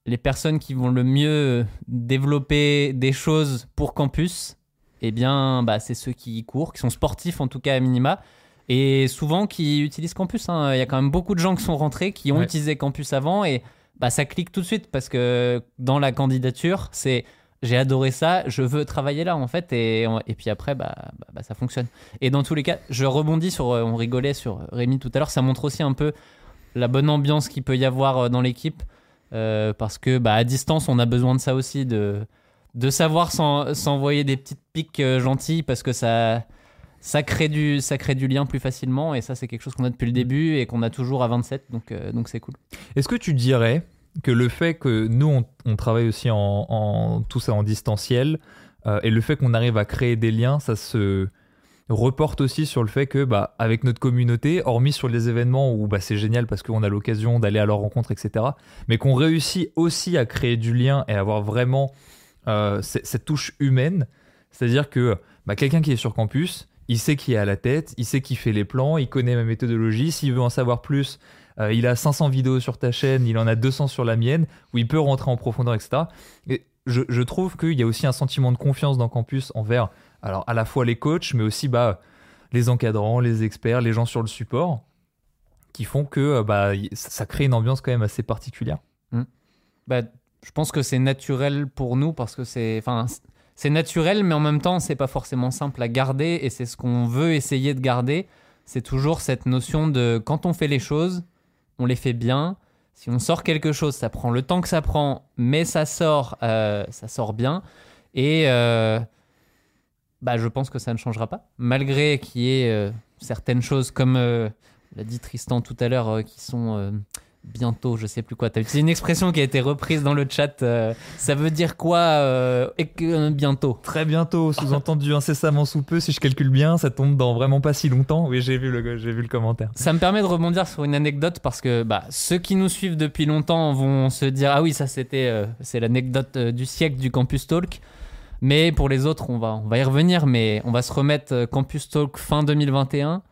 Speaker 1: les personnes qui vont le mieux développer des choses pour campus, eh bien, bah, c'est ceux qui courent, qui sont sportifs en tout cas à minima, et souvent qui utilisent campus. hein. Il y a quand même beaucoup de gens qui sont rentrés, qui ont
Speaker 2: Ouais.
Speaker 1: utilisé campus avant, et bah, ça clique tout de suite parce que dans la candidature, c'est j'ai adoré ça, je veux travailler là en fait, et, et puis après, bah, bah, bah, ça fonctionne. Et dans tous les cas, je rebondis sur, euh, on rigolait sur Rémi tout à l'heure, ça montre aussi un peu la bonne ambiance qu'il peut y avoir euh, dans l'équipe, euh, parce que bah, à distance, on a besoin de ça aussi, de, de savoir s'en- s'envoyer des petites piques euh, gentilles, parce que ça, ça, crée du, ça crée du lien plus facilement, et ça c'est quelque chose qu'on a depuis le début et qu'on a toujours à 27, donc euh, donc c'est cool.
Speaker 2: Est-ce que tu dirais que le fait que nous, on, on travaille aussi en, en- tout ça en distanciel, euh, et le fait qu'on arrive à créer des liens, ça se reporte aussi sur le fait que, bah, avec notre communauté, hormis sur les événements où bah, c'est génial parce qu'on a l'occasion d'aller à leur rencontre, etc., mais qu'on réussit aussi à créer du lien et avoir vraiment euh, cette touche humaine, c'est-à-dire que bah, quelqu'un qui est sur campus, il sait qui est à la tête, il sait qui fait les plans, il connaît ma méthodologie, s'il veut en savoir plus, euh, il a 500 vidéos sur ta chaîne, il en a 200 sur la mienne, où il peut rentrer en profondeur, etc. Et je, je trouve qu'il y a aussi un sentiment de confiance dans Campus envers, alors à la fois les coachs, mais aussi bah, les encadrants, les experts, les gens sur le support, qui font que euh, bah, ça crée une ambiance quand même assez particulière.
Speaker 1: Bah, je pense que c'est naturel pour nous parce que c'est, c'est naturel, mais en même temps, c'est pas forcément simple à garder, et c'est ce qu'on veut essayer de garder. C'est toujours cette notion de quand on fait les choses, on les fait bien. Si on sort quelque chose, ça prend le temps que ça prend, mais ça sort, euh, ça sort bien. Et euh, bah, je pense que ça ne changera pas, malgré qu'il y ait euh, certaines choses comme l'a dit Tristan tout à l'heure, qui sont bientôt, je sais plus quoi. Tu as utilisé une expression qui a été reprise dans le chat. euh, ça veut dire quoi euh, et que, euh, bientôt?
Speaker 2: Très bientôt, sous-entendu incessamment sous peu, si je calcule bien, ça tombe dans vraiment pas si longtemps. Oui, j'ai vu le, j'ai vu le commentaire.
Speaker 1: Ça me permet de rebondir sur une anecdote parce que bah, ceux qui nous suivent depuis longtemps vont se dire ah oui ça c'était euh, c'est l'anecdote euh, du siècle du Campus Talk. Mais pour les autres on va on va y revenir mais on va se remettre euh, Campus Talk fin 2021.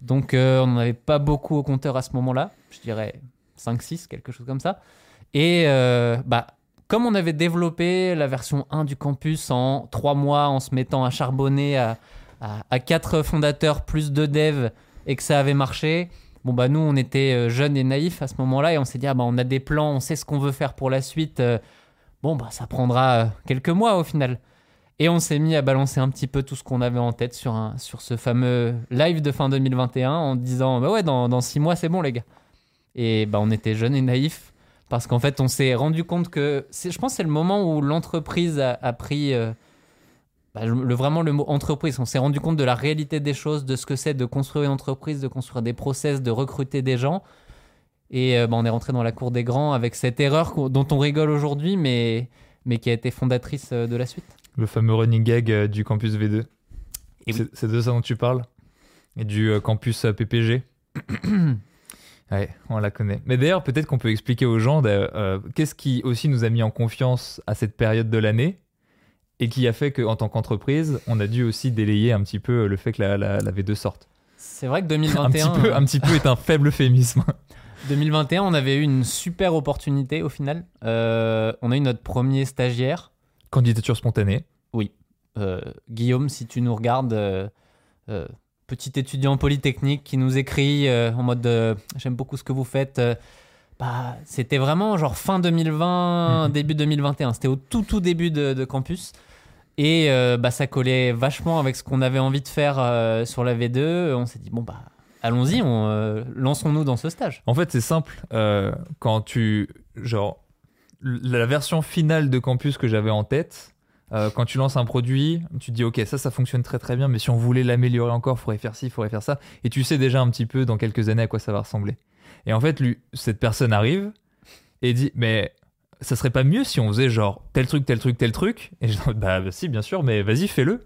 Speaker 1: Donc euh, on n'en avait pas beaucoup au compteur à ce moment-là. Je dirais 5-6 quelque chose comme ça. Et euh, bah comme on avait développé la version 1 du campus en 3 mois en se mettant à charbonner à, à, à 4 fondateurs plus 2 devs et que ça avait marché, bon bah nous on était jeunes et naïfs à ce moment-là et on s'est dit ah bah on a des plans, on sait ce qu'on veut faire pour la suite. bon bah ça prendra quelques mois au final. Et on s'est mis à balancer un petit peu tout ce qu'on avait en tête sur, un, sur ce fameux live de fin 2021 en disant bah ouais dans, dans 6 mois c'est bon les gars. Et bah on était jeunes et naïfs parce qu'en fait on s'est rendu compte que je pense c'est le moment où l'entreprise a, pris euh, bah, le, vraiment le mot entreprise. On s'est rendu compte de la réalité des choses, de ce que c'est de construire une entreprise, de construire des process, de recruter des gens. Et euh, bah, on est rentré dans la cour des grands avec cette erreur dont on rigole aujourd'hui, mais, mais qui a été fondatrice euh, de la suite.
Speaker 2: Le fameux running gag euh, du campus V2.
Speaker 1: Et
Speaker 2: C'est de ça dont tu parles? Et du euh, campus euh, PPG Ouais, on la connaît. Mais d'ailleurs, peut-être qu'on peut expliquer aux gens euh, qu'est-ce qui aussi nous a mis en confiance à cette période de l'année et qui a fait qu'en tant qu'entreprise, on a dû aussi délayer un petit peu le fait que la, la- la V2 sorte.
Speaker 1: C'est vrai que
Speaker 2: Un
Speaker 1: 2021,
Speaker 2: petit, peu, un petit peu est un faible euphémisme.
Speaker 1: 2021, on avait eu une super opportunité au final. Euh, on a eu notre premier stagiaire.
Speaker 2: Candidature spontanée.
Speaker 1: Euh, Guillaume, si tu nous regardes, euh, euh, petit étudiant polytechnique qui nous écrit en mode j'aime beaucoup ce que vous faites. bah, c'était vraiment genre fin 2020,
Speaker 2: Mhm.
Speaker 1: début 2021. C'était au tout tout début de, de campus. Et bah, ça collait vachement avec ce qu'on avait envie de faire sur la V2. On s'est dit, bon, bah, allons-y, on, lançons-nous dans ce stage.
Speaker 2: En fait, c'est simple. quand tu. Genre, la version finale de campus que j'avais en tête, euh, quand tu lances un produit, tu te dis, OK, ça, ça fonctionne très très bien, mais si on voulait l'améliorer encore, il faudrait faire ci, il faudrait faire ça. Et tu sais déjà un petit peu dans quelques années à quoi ça va ressembler. Et en fait, lui, cette personne arrive et dit, mais ça serait pas mieux si on faisait genre tel truc, tel truc, tel truc? Et je dis, bah, bah, si, bien sûr, mais vas-y, fais-le.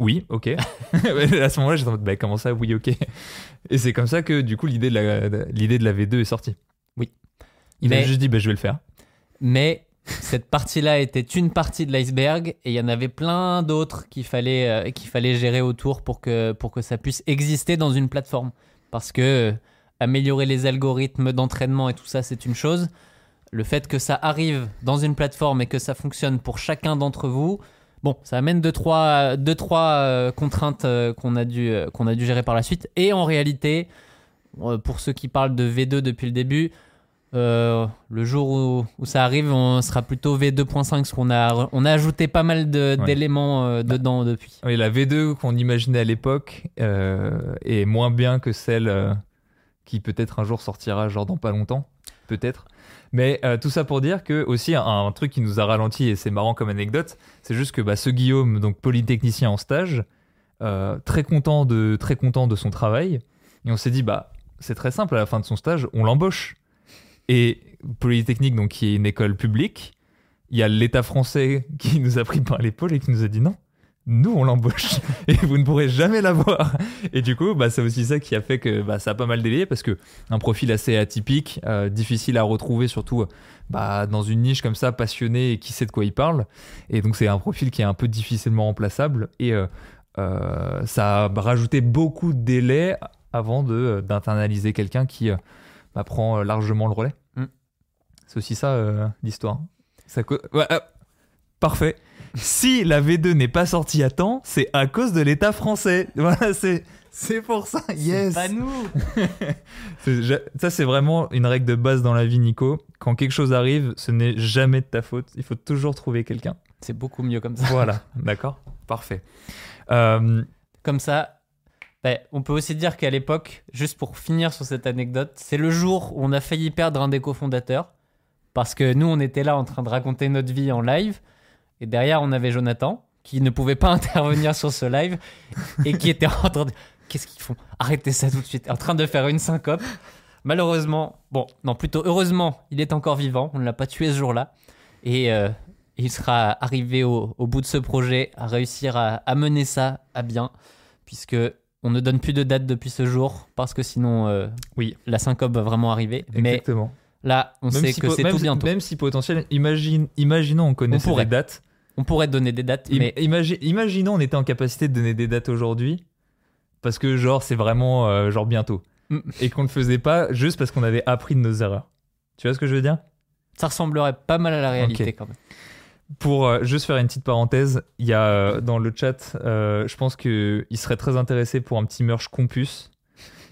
Speaker 2: Oui, ok. à ce moment-là, j'étais en mode, bah, comment ça, oui, ok. Et c'est comme ça que, du coup, l'idée de la, de- l'idée de la V2 est sortie.
Speaker 1: Oui.
Speaker 2: Il
Speaker 1: Mais-
Speaker 2: a juste dit, bah, je vais le faire.
Speaker 1: Mais cette partie-là était une partie de l'iceberg et il y en avait plein d'autres qu'il fallait, euh, fallait gérer autour pour que, pour que ça puisse exister dans une plateforme. Parce que euh, améliorer les algorithmes d'entraînement et tout ça, c'est une chose. Le fait que ça arrive dans une plateforme et que ça fonctionne pour chacun d'entre vous, bon, ça amène deux, trois, deux, trois euh, contraintes euh, qu'on a, dû, qu'on a dû gérer par la suite. Et en réalité, pour ceux qui parlent de V2 depuis le début, euh, le jour où, où ça arrive, on sera plutôt V2.5 parce qu'on a, on a ajouté pas mal de-
Speaker 2: Ouais.
Speaker 1: d'éléments euh, dedans depuis.
Speaker 2: Oui, la V2 qu'on imaginait à l'époque euh, est moins bien que celle qui peut-être un jour sortira, genre dans pas longtemps, peut-être. Mais tout ça pour dire que aussi un, un truc qui nous a ralenti et c'est marrant comme anecdote, c'est juste que bah, ce Guillaume, donc polytechnicien en stage, très content de très content de son travail, et on s'est dit bah c'est très simple à la fin de son stage, on l'embauche. Et Polytechnique, donc qui est une école publique, il y a l'État français qui nous a pris par l'épaule et qui nous a dit non, nous on l'embauche et vous ne pourrez jamais l'avoir. Et du coup, bah, c'est aussi ça qui a fait que bah, ça a pas mal délayé parce que un profil assez atypique, euh, difficile à retrouver, surtout bah, dans une niche comme ça, passionné et qui sait de quoi il parle. Et donc c'est un profil qui est un peu difficilement remplaçable et euh, euh, ça a rajouté beaucoup de délais avant d'internaliser quelqu'un qui bah, prend largement le relais.
Speaker 1: Mm.
Speaker 2: C'est aussi ça euh, l'histoire. Ça co- ouais, euh, parfait. Si la V2 n'est pas sortie à temps, c'est à cause de l'État français. Voilà, c'est c'est pour ça. Yes.
Speaker 1: Pas nous.
Speaker 2: C'est- Ça c'est vraiment une règle de base dans la vie, Nico. Quand quelque chose arrive, ce n'est jamais de ta faute. Il faut toujours trouver quelqu'un.
Speaker 1: C'est beaucoup mieux comme ça.
Speaker 2: Voilà, d'accord, parfait. Euh,
Speaker 1: Comme ça, ben, on peut aussi dire qu'à l'époque, juste pour finir sur cette anecdote, c'est le jour où on a failli perdre un des cofondateurs. Parce que nous, on était là en train de raconter notre vie en live. Et derrière, on avait Jonathan, qui ne pouvait pas intervenir sur ce live. Et qui était en train de. Qu'est-ce qu'ils font? Arrêtez ça tout de suite. En train de faire une syncope. Malheureusement, bon, non, plutôt heureusement, il est encore vivant. On ne l'a pas tué ce jour-là. Et euh, il sera arrivé au, au bout de ce projet, à réussir à, à mener ça à bien. Puisque on ne donne plus de date depuis ce jour. Parce que sinon, euh,
Speaker 2: Oui.
Speaker 1: la syncope va vraiment arriver. Mais
Speaker 2: exactement.
Speaker 1: là, on sait
Speaker 2: si
Speaker 1: que c'est tout bientôt.
Speaker 2: Même si potentiel, imagine, imaginons on connaissait
Speaker 1: pourrait.
Speaker 2: des dates.
Speaker 1: On pourrait donner des dates, mais
Speaker 2: imagi- imaginons on était en capacité de donner des dates aujourd'hui. Parce que genre c'est vraiment euh, genre bientôt.
Speaker 1: Mm.
Speaker 2: Et qu'on le faisait pas juste parce qu'on avait appris de nos erreurs. Tu vois ce que je veux dire?
Speaker 1: Ça ressemblerait pas mal à la réalité quand même.
Speaker 2: Pour euh, juste faire une petite parenthèse, il y a euh, dans le chat, euh, je pense qu'il serait très intéressé pour un petit merch Compus.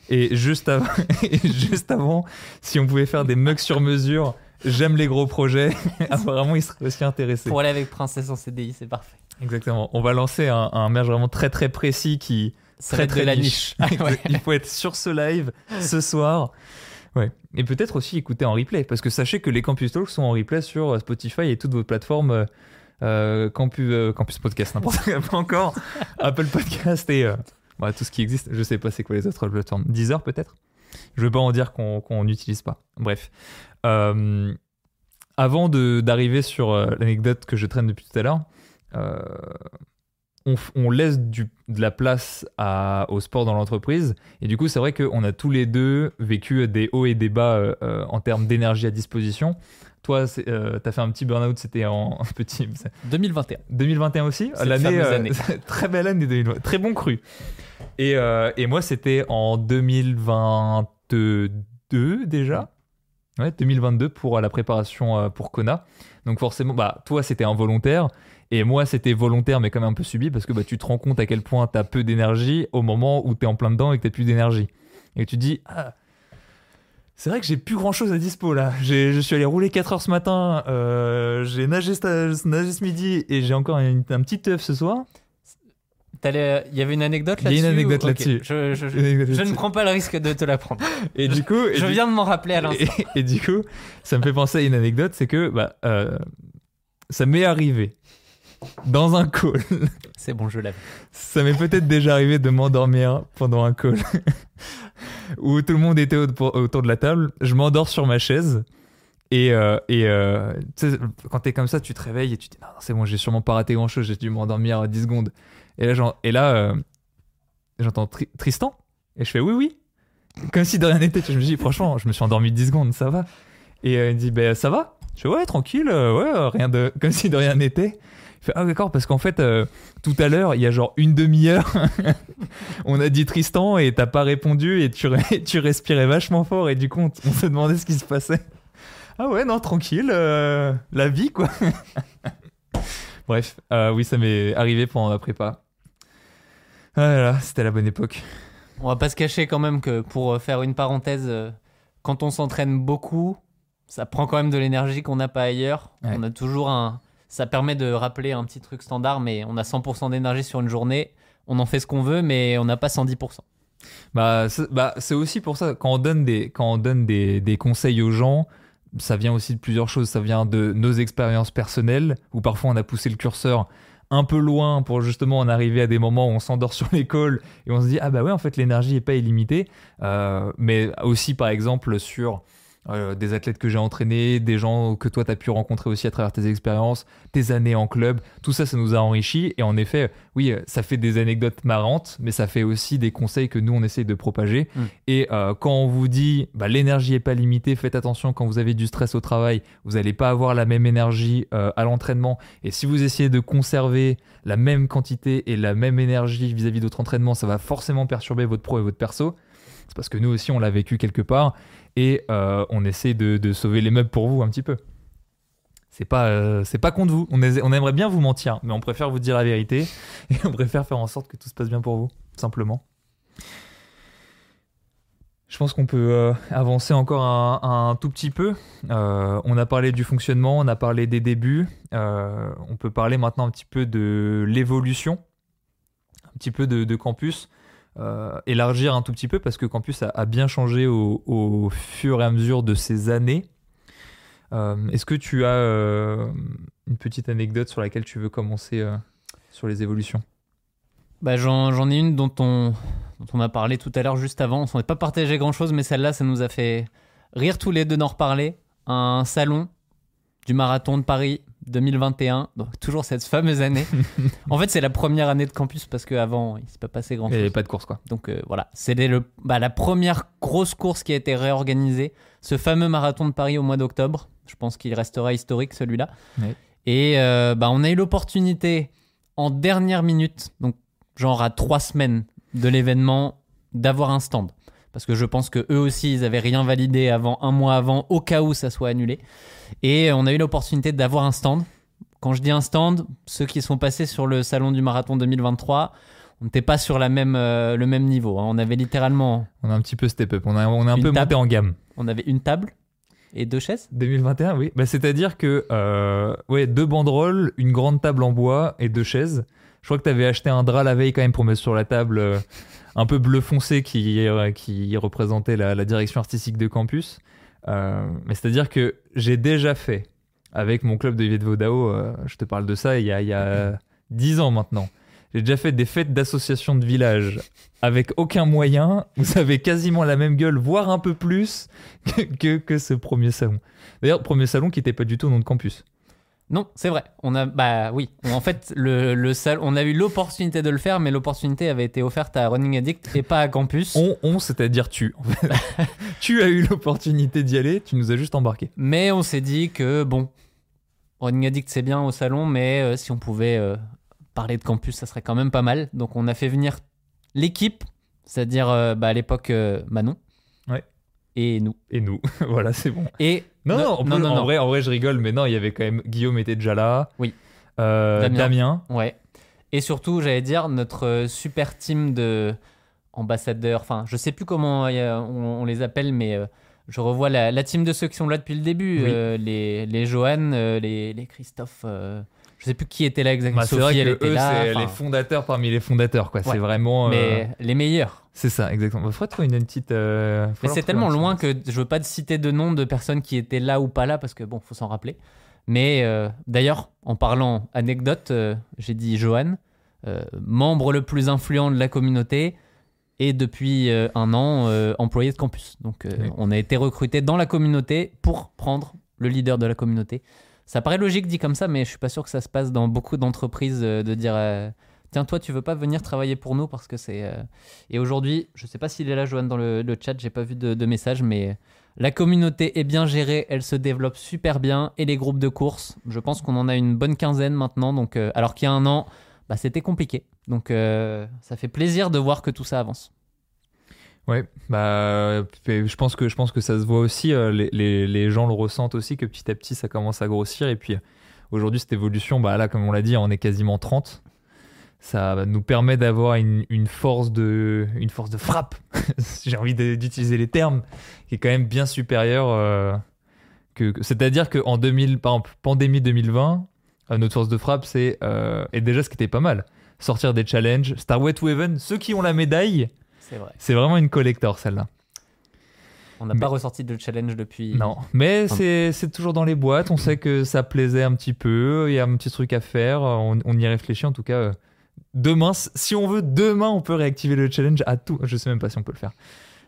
Speaker 2: Et juste, avant, et juste avant, si on pouvait faire des mugs sur mesure, j'aime les gros projets, apparemment il serait aussi intéressé.
Speaker 1: Pour aller avec Princesse en CDI, c'est parfait.
Speaker 2: Exactement. On va lancer un, un merch vraiment très très précis qui
Speaker 1: Ça
Speaker 2: très très
Speaker 1: de la
Speaker 2: niche.
Speaker 1: niche. Ah ouais.
Speaker 2: Il faut être sur ce live ce soir. Ouais. Et peut-être aussi écouter en replay, parce que sachez que les Campus Talks sont en replay sur euh, Spotify et toutes vos plateformes euh, euh, campus, euh, campus Podcast, n'importe quoi, pas encore, Apple Podcast et euh, bah, tout ce qui existe. Je sais pas c'est quoi les autres plateformes. Deezer peut-être? Je veux pas en dire qu'on n'utilise pas. Bref. Avant d'arriver sur l'anecdote que je traîne depuis tout à l'heure, on, laisse du- de la place à- au sport dans l'entreprise. Et du coup, c'est vrai qu'on a tous les deux vécu des hauts et des bas euh, euh, en termes d'énergie à disposition. Toi, tu as fait un petit burn-out, c'était en petit
Speaker 1: 2021.
Speaker 2: 2021 aussi. L'année, euh, très belle année 2020, très bon cru. Et, euh, et moi, c'était en 2022 déjà. Ouais, 2022 pour la préparation euh, pour Kona. Donc forcément, bah, toi, c'était involontaire. Et moi, c'était volontaire, mais quand même un peu subi, parce que bah, tu te rends compte à quel point tu as peu d'énergie au moment où tu es en plein dedans et que tu plus d'énergie. Et tu dis, ah, c'est vrai que j'ai plus grand chose à dispo là. J'ai- Je suis allé rouler 4 heures ce matin, euh, j'ai nagé, ce- nagé ce midi et j'ai encore une- un petit œuf ce soir.
Speaker 1: Il y avait une anecdote
Speaker 2: Il y a
Speaker 1: là-dessus
Speaker 2: une anecdote là-dessus.
Speaker 1: Je, je- je-
Speaker 2: Une anecdote
Speaker 1: je ne
Speaker 2: là-dessus.
Speaker 1: prends pas le risque de te l'apprendre.
Speaker 2: Et du coup, et
Speaker 1: Je
Speaker 2: du-
Speaker 1: viens de m'en rappeler à l'instant.
Speaker 2: et, et du coup, ça me fait penser à une anecdote, c'est que bah, euh, ça m'est arrivé dans un call.
Speaker 1: C'est bon, je l'avais.
Speaker 2: Ça m'est peut-être déjà arrivé de m'endormir pendant un call où tout le monde était autour de la table. Je m'endors sur ma chaise et, euh, et euh, quand t'es comme ça, tu te réveilles et tu te dis non, non, c'est bon, j'ai sûrement pas raté grand chose, j'ai dû m'endormir 10 secondes. Et là, j'en- et là euh, j'entends Tri- Tristan et je fais oui, oui. Comme si de rien n'était. Je me dis franchement, je me suis endormi 10 secondes, ça va. Et euh, il me dit ben ça va Je fais ouais, tranquille, euh, ouais, rien de. Comme si de rien n'était. Fait ah d'accord, parce qu'en fait, euh, tout à l'heure, il y a genre une demi-heure, on a dit Tristan et t'as pas répondu et tu, tu respirais vachement fort et du coup, on, on se demandait ce qui se passait. Ah ouais, non, tranquille, euh, la vie quoi. Bref, euh, oui, ça m'est arrivé pendant la prépa. Ah là là, c'était la bonne époque.
Speaker 1: On va pas se cacher quand même que pour faire une parenthèse, quand on s'entraîne beaucoup, ça prend quand même de l'énergie qu'on n'a pas ailleurs.
Speaker 2: Ouais.
Speaker 1: On a toujours un. Ça permet de rappeler un petit truc standard, mais on a 100% d'énergie sur une journée. On en fait ce qu'on veut, mais on n'a pas 110%.
Speaker 2: Bah, c'est bah, c'est aussi pour ça, quand on donne, des, quand on donne des, des conseils aux gens, ça vient aussi de plusieurs choses. Ça vient de nos expériences personnelles, où parfois on a poussé le curseur un peu loin pour justement en arriver à des moments où on s'endort sur l'école et on se dit ah bah ouais en fait l'énergie est pas illimitée Euh, mais aussi par exemple sur euh, des athlètes que j'ai entraînés des gens que toi tu as pu rencontrer aussi à travers tes expériences tes années en club tout ça ça nous a enrichi et en effet oui ça fait des anecdotes marrantes mais ça fait aussi des conseils que nous on essaye de propager
Speaker 1: Mm.
Speaker 2: et euh, quand on vous dit bah, l'énergie est pas limitée faites attention quand vous avez du stress au travail vous n'allez pas avoir la même énergie euh, à l'entraînement et si vous essayez de conserver la même quantité et la même énergie vis-à-vis d'autres entraînements, ça va forcément perturber votre pro et votre perso. C'est parce que nous aussi, on l'a vécu quelque part et euh, on essaie de, sauver les meubles pour vous un petit peu. C'est pas, euh, c'est pas contre vous. On, aimerait bien vous mentir, mais on préfère vous dire la vérité et on préfère faire en sorte que tout se passe bien pour vous, simplement. Je pense qu'on peut euh, avancer encore un, tout petit peu. On a parlé du fonctionnement, on a parlé des débuts. On peut parler maintenant un petit peu de l'évolution, un petit peu de campus. Euh, élargir un tout petit peu parce que campus a, bien changé au, fur et à mesure de ces années. Euh, Est-ce que tu as euh, une petite anecdote sur laquelle tu veux commencer sur les évolutions?
Speaker 1: Bah, j'en, ai une dont on, dont on a parlé tout à l'heure juste avant. On s'en est pas partagé grand chose, mais celle-là, ça nous a fait rire tous les deux d'en reparler. Un salon du marathon de Paris 2021, donc toujours cette fameuse année. en fait, c'est la première année de campus parce qu'avant, il s'est pas passé grand
Speaker 2: Il n'y avait pas de course quoi.
Speaker 1: Donc euh, voilà, c'était le, bah, la première grosse course qui a été réorganisée. Ce fameux marathon de Paris au mois d'octobre. Je pense qu'il restera historique celui-là.
Speaker 2: Ouais.
Speaker 1: Et euh, bah, on a eu l'opportunité en dernière minute, donc genre à trois semaines de l'événement, d'avoir un stand. Parce que je pense que eux aussi, ils avaient rien validé avant un mois avant, au cas où ça soit annulé. Et on a eu l'opportunité d'avoir un stand. Quand je dis un stand, ceux qui sont passés sur le salon du marathon 2023, on n'était pas sur la même, euh, le même niveau. hein. On avait littéralement,
Speaker 2: On a un petit peu step up, on a, on a un peu
Speaker 1: table.
Speaker 2: monté en gamme.
Speaker 1: on avait une table et deux chaises.
Speaker 2: 2021, oui. Bah, C'est-à-dire que euh, ouais, deux banderoles, une grande table en bois et deux chaises. Je crois que tu avais acheté un drap la veille quand même pour mettre sur la table euh, un peu bleu foncé qui, euh, qui représentait la, direction artistique de campus. Euh, mais c'est-à-dire que j'ai déjà fait avec mon club de Yvette Vaudao, euh, je te parle de ça il y a, il y a 10 ans maintenant. J'ai déjà fait des fêtes d'associations de village avec aucun moyen. Vous avez quasiment la même gueule, voire un peu plus que, que, que ce premier salon. D'ailleurs, premier salon qui n'était pas du tout au nom de campus.
Speaker 1: Non, c'est vrai. On a, bah oui. En fait, le, le sal- on a eu l'opportunité de le faire, mais l'opportunité avait été offerte à Running Addict et pas à Campus.
Speaker 2: On, on c'est-à-dire tu. en fait. tu as eu l'opportunité d'y aller, tu nous as juste embarqué.
Speaker 1: Mais on s'est dit que bon, Running Addict c'est bien au salon, mais euh, si on pouvait euh, parler de Campus, ça serait quand même pas mal. Donc on a fait venir l'équipe, c'est-à-dire euh, bah, à l'époque Manon.
Speaker 2: Ouais.
Speaker 1: Et nous.
Speaker 2: Et nous, voilà, c'est bon.
Speaker 1: Et
Speaker 2: Non, non, en,
Speaker 1: non.
Speaker 2: Vrai, en vrai, je rigole, mais non, il y avait quand même Guillaume était déjà là.
Speaker 1: Oui.
Speaker 2: Euh,
Speaker 1: Damien.
Speaker 2: Damien.
Speaker 1: Ouais. Et surtout, j'allais dire, notre euh, super team de ambassadeurs, enfin, je sais plus comment euh, on, on les appelle, mais euh, je revois la, la team de ceux qui sont là depuis le début.
Speaker 2: Oui.
Speaker 1: les, les Johan, les, les Christophe, je sais plus qui était là exactement.
Speaker 2: Bah, c'est
Speaker 1: Sophie,
Speaker 2: vrai
Speaker 1: elle
Speaker 2: que
Speaker 1: était
Speaker 2: eux,
Speaker 1: là.
Speaker 2: c'est les fondateurs parmi les fondateurs, quoi.
Speaker 1: Ouais.
Speaker 2: C'est vraiment.
Speaker 1: mais les meilleurs.
Speaker 2: C'est ça, exactement. Il faudrait trouver une, une petite. euh,
Speaker 1: Mais c'est tellement loin que je veux pas te citer de nom de personnes qui étaient là ou pas là parce que bon, faut s'en rappeler. Mais euh, d'ailleurs, en parlant anecdote, euh, j'ai dit Johan, membre le plus influent de la communauté et depuis un an employé de campus. Donc
Speaker 2: Oui.
Speaker 1: on a été recruté dans la communauté pour prendre le leader de la communauté. Ça paraît logique dit comme ça, mais je suis pas sûr que ça se passe dans beaucoup d'entreprises de dire tiens toi tu veux pas venir travailler pour nous parce que c'est euh, et aujourd'hui je sais pas s'il est là Johan dans le, le chat j'ai pas vu de, de message mais la communauté est bien gérée elle se développe super bien et les groupes de course je pense qu'on en a une bonne quinzaine maintenant donc euh, alors qu'il y a un an bah, c'était compliqué donc euh, ça fait plaisir de voir que tout ça avance
Speaker 2: Ouais, bah, je pense que je pense que ça se voit aussi. les, les, les gens le ressentent aussi que petit à petit ça commence à grossir. Et puis aujourd'hui cette évolution, bah là comme on l'a dit, on est quasiment 30. Ça nous permet d'avoir une, une force de une force de frappe. J'ai envie d'utiliser les termes qui est quand même bien supérieure. euh, que, que- c'est-à-dire qu'en 2000, par exemple, pandémie 2020, euh, notre force de frappe c'est euh, et déjà ce qui était pas mal, sortir des challenges, Star Wet to Heaven, ceux qui ont la médaille.
Speaker 1: c'est vrai
Speaker 2: C'est vraiment une collector celle-là.
Speaker 1: on n'a pas ressorti de challenge depuis
Speaker 2: Non, mais
Speaker 1: Enfin-
Speaker 2: c'est c'est toujours dans les boîtes. On sait que ça plaisait un petit peu. Il y a un petit truc à faire. On, on y réfléchit en tout cas. Demain, si on veut, demain, on peut réactiver le challenge à tout. Je sais même pas si on peut le faire.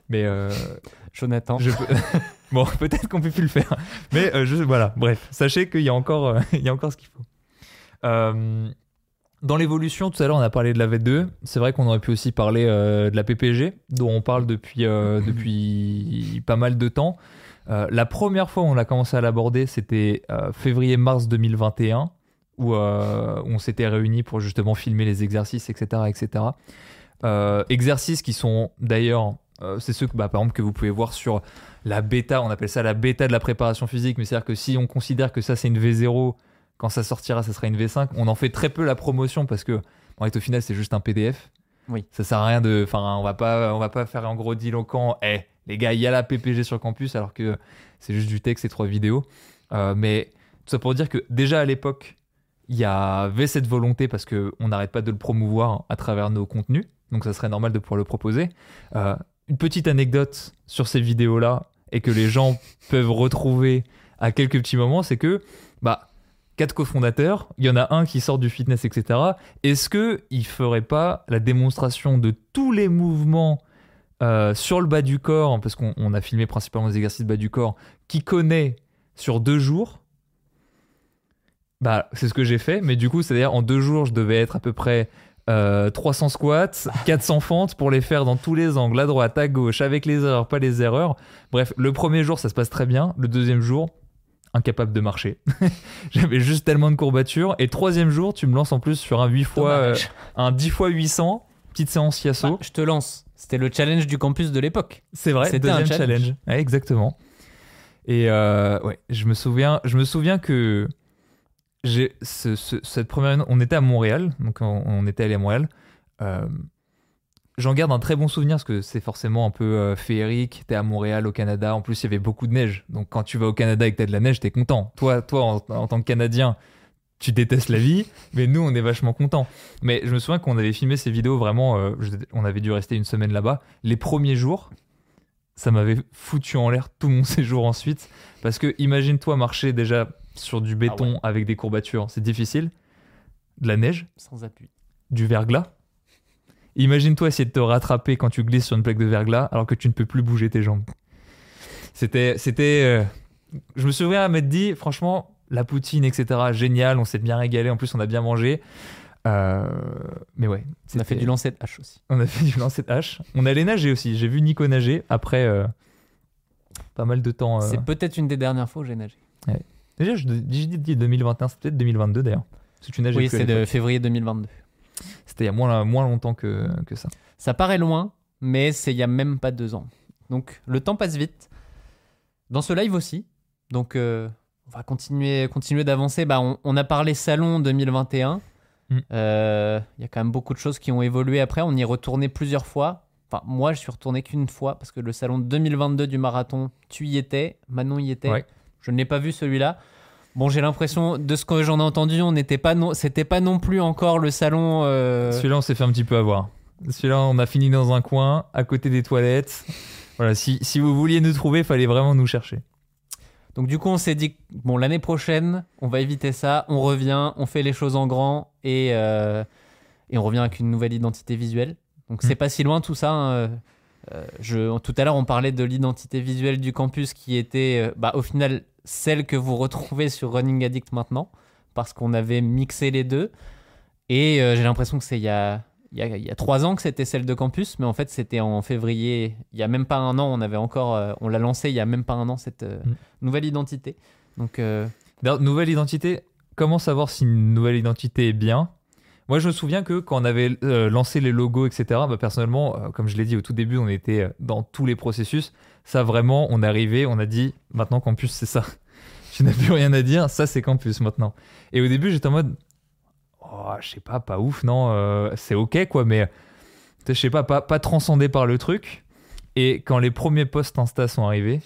Speaker 2: Mais euh,
Speaker 1: Jonathan
Speaker 2: je peux- bon, peut-être qu'on peut plus le faire. Mais euh, je, voilà, bref, sachez qu'il y a encore, euh, il y a encore ce qu'il faut. Euh, dans l'évolution, tout à l'heure, on a parlé de la V2. C'est vrai qu'on aurait pu aussi parler de la PPG, dont on parle depuis, depuis pas mal de temps. La première fois où on a commencé à l'aborder, c'était février-mars 2021, où euh, on s'était réunis pour justement filmer les exercices, etc. etc. Euh, exercices qui sont d'ailleurs, euh, c'est ceux que, bah, par exemple, que vous pouvez voir sur la bêta, on appelle ça la bêta de la préparation physique, mais c'est-à-dire que si on considère que ça c'est une V0, quand ça sortira, ça sera une V5, on en fait très peu la promotion parce que, en fait, au final, c'est juste un PDF.
Speaker 1: Oui.
Speaker 2: Ça sert à rien de. Enfin, on va pas, on va pas faire un gros diloquent. Eh, les gars, il y a la PPG sur campus, alors que c'est juste du texte et trois vidéos. Mais tout ça pour dire que déjà à l'époque, il y avait cette volonté parce qu'on n'arrête pas de le promouvoir à travers nos contenus. Donc ça serait normal de pouvoir le proposer. Euh, une petite anecdote sur ces vidéos-là et que les gens peuvent retrouver à quelques petits moments, c'est que bah, quatre cofondateurs, il y en a un qui sort du fitness, etc. Est-ce qu'il ferait pas la démonstration de tous les mouvements euh, sur le bas du corps, parce qu'on on a filmé principalement les exercices bas du corps, qui connaît sur deux jours bah, c'est ce que j'ai fait, mais du coup, c'est-à-dire en deux jours, je devais être à peu près euh, 300 squats, 400 fentes pour les faire dans tous les angles, à droite, à gauche, avec les erreurs, pas les erreurs. Bref, le premier jour, ça se passe très bien. Le deuxième jour, incapable de marcher. J'avais juste tellement de courbatures. Et troisième jour, tu me lances en plus sur un 8 fois, euh, un 10 fois 800, petite séance Yasso.
Speaker 1: Bah, je te lance. C'était le challenge du campus de l'époque.
Speaker 2: C'est vrai,
Speaker 1: C'était un
Speaker 2: deuxième challenge.
Speaker 1: challenge.
Speaker 2: Ouais, exactement. Et euh, ouais, je me souviens, je me souviens que cette première, on était à Montréal, donc on, était allé à Montréal. Euh, J'en garde un très bon souvenir parce que c'est forcément un peu euh, féerique. T'es à Montréal, au Canada. En plus, il y avait beaucoup de neige. Donc, quand tu vas au Canada et que t'as de la neige, t'es content. Toi, toi, en, tant que Canadien, tu détestes la vie, mais nous, on est vachement contents. Mais je me souviens qu'on avait filmé ces vidéos vraiment. euh, on avait dû rester une semaine là-bas. Les premiers jours, ça m'avait foutu en l'air tout mon séjour ensuite. Parce que imagine-toi marcher déjà sur du béton avec des courbatures, c'est difficile. De la neige,
Speaker 1: Sans appui.
Speaker 2: du verglas. Imagine-toi essayer de te rattraper quand tu glisses sur une plaque de verglas alors que tu ne peux plus bouger tes jambes. C'était. c'était euh, Je me souviens m'être dit, franchement, la poutine, etc., génial, on s'est bien régalé, en plus on a bien mangé. Euh, mais ouais.
Speaker 1: On a fait du lancer de hache aussi.
Speaker 2: on a fait du lancer de hache. On allait nager aussi. J'ai vu Nico nager après euh, pas mal de temps.
Speaker 1: C'est peut-être une des dernières fois où j'ai nagé.
Speaker 2: Déjà, je dis je dis 2021, c'est peut-être 2022 d'ailleurs.
Speaker 1: Oui, c'est de février 2022.
Speaker 2: C'était il y a moins, moins longtemps que, que ça.
Speaker 1: Ça paraît loin, mais c'est il y a même pas deux ans. Donc le temps passe vite. Dans ce live aussi. Donc euh, on va continuer, continuer d'avancer. Bah, on, on a parlé salon 2021.
Speaker 2: Mm.
Speaker 1: Euh, Il y a quand même beaucoup de choses qui ont évolué après. On y est retourné plusieurs fois. Enfin, moi, je suis retourné qu'une fois parce que le salon 2022 du marathon, tu y étais, Manon y était.
Speaker 2: Ouais.
Speaker 1: Je ne l'ai pas vu celui-là. Bon, j'ai l'impression, de ce que j'en ai entendu, on n'était pas non, c'était pas non plus encore le salon. euh,
Speaker 2: Celui-là, on s'est fait un petit peu avoir. Celui-là, on a fini dans un coin, à côté des toilettes. Voilà, si, si vous vouliez nous trouver, il fallait vraiment nous chercher.
Speaker 1: Donc du coup, on s'est dit, bon, l'année prochaine, on va éviter ça, on revient, on fait les choses en grand et, euh, et on revient avec une nouvelle identité visuelle. Donc c'est
Speaker 2: Mm.
Speaker 1: pas si loin tout ça. hein, euh, je, tout à l'heure, on parlait de l'identité visuelle du campus qui était, bah, au final, celle que vous retrouvez sur Running Addict maintenant, parce qu'on avait mixé les deux. Et euh, j'ai l'impression que c'est il y a, il y, a, il y a trois ans que c'était celle de campus, mais en fait c'était en février, il y a même pas un an, on avait encore, euh, on l'a lancé il y a même pas un an cette euh,
Speaker 2: Mm.
Speaker 1: nouvelle identité. Donc
Speaker 2: D'ailleurs, nouvelle identité, comment savoir si une nouvelle identité est bien? Moi, je me souviens que quand on avait lancé les logos, etc., bah, personnellement, comme je l'ai dit au tout début, on était dans tous les processus. Ça, vraiment, on est arrivé, on a dit, maintenant campus, c'est ça. Tu n'as plus rien à dire, ça, c'est campus maintenant. Et au début, j'étais en mode, oh, je sais pas, pas ouf, non, euh, c'est ok, quoi, mais je sais pas, pas, transcendé par le truc. Et quand les premiers posts Insta sont arrivés,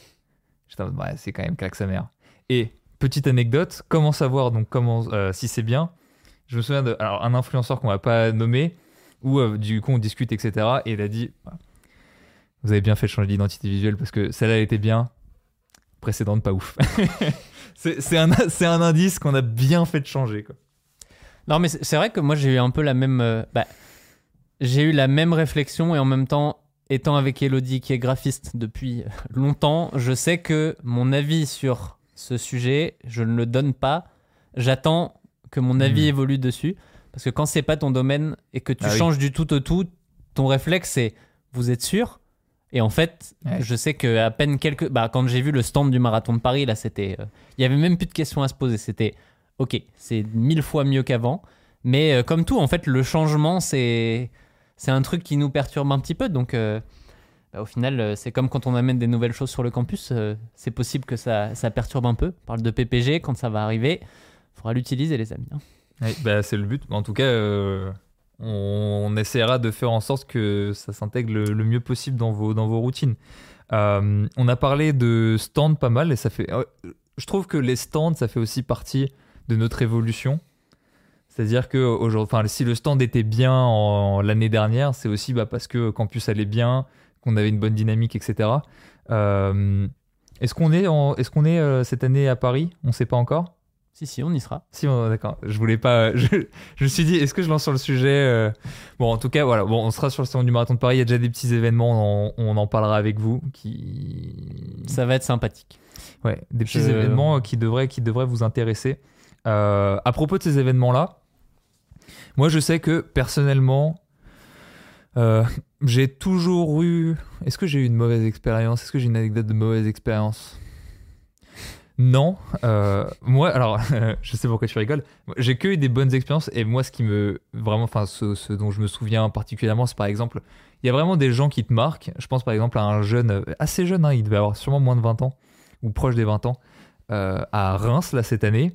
Speaker 2: j'étais en mode, ouais, c'est quand même claque sa mère. Et petite anecdote, comment savoir donc comment euh, si c'est bien? Je me souviens d'un un influenceur qu'on va pas nommer, où euh, du coup on discute, etc. Et il a dit Vous avez bien fait de changer d'identité visuelle parce que celle-là elle était bien, précédente pas ouf. c'est un, indice qu'on a bien fait de changer. Quoi.
Speaker 1: non, mais c'est vrai que moi j'ai eu un peu la même, euh, bah, j'ai eu la même réflexion et en même temps, étant avec Elodie qui est graphiste depuis longtemps, je sais que mon avis sur ce sujet, je ne le donne pas. J'attends que mon avis
Speaker 2: Hmm.
Speaker 1: évolue dessus parce que quand c'est pas ton domaine et que tu
Speaker 2: Ah oui.
Speaker 1: changes du tout au tout, ton réflexe c'est vous êtes sûr? Et en fait,
Speaker 2: Ouais.
Speaker 1: je sais que à peine quelques. Bah, quand j'ai vu le stand du marathon de Paris, là, c'était. euh, Il y avait même plus de questions à se poser. C'était ok, c'est mille fois mieux qu'avant. Mais euh, comme tout, en fait, le changement, c'est c'est un truc qui nous perturbe un petit peu. Donc, euh, bah, au final, euh, c'est comme quand on amène des nouvelles choses sur le campus. euh, c'est possible que ça, ça perturbe un peu. On parle de PPG quand ça va arriver. Il faudra l'utiliser, les amis. hein.
Speaker 2: Ouais, bah, c'est le but. En tout cas, euh, on, essaiera de faire en sorte que ça s'intègre le, mieux possible dans vos, dans vos routines. Euh, on a parlé de stands pas mal et ça fait. euh, je trouve que les stands, ça fait aussi partie de notre évolution. C'est-à-dire que si le stand était bien en, l'année dernière, c'est aussi bah, parce que Campus allait bien, qu'on avait une bonne dynamique, etc. Euh, est-ce qu'on est, en- est, qu'on est cette année à Paris? On ne sait pas encore.
Speaker 1: Si, si, on y sera.
Speaker 2: Si, on- d'accord. Je voulais pas. Je, je me suis dit, est-ce que je lance sur le sujet euh, Bon, en tout cas, voilà. Bon, on sera sur le salon du marathon de Paris. Il y a déjà des petits événements. On, on en parlera avec vous. Qui.
Speaker 1: Ça va être sympathique.
Speaker 2: Ouais, des petits
Speaker 1: Je-
Speaker 2: événements qui devraient, qui devraient vous intéresser. Euh, à propos de ces événements-là, moi, je sais que personnellement, euh, j'ai toujours eu. Est-ce que j'ai eu une mauvaise expérience? Est-ce que j'ai une anecdote de mauvaise expérience? Non. Euh, moi, alors, je sais pourquoi tu rigoles. J'ai que eu des bonnes expériences et moi, ce qui me. Vraiment, enfin, ce, dont je me souviens particulièrement, c'est par exemple. Il y a vraiment des gens qui te marquent. Je pense par exemple à un jeune, euh, assez jeune, hein, il devait avoir sûrement moins de 20 ans, ou proche des 20 ans, euh, à Reims, là, cette année,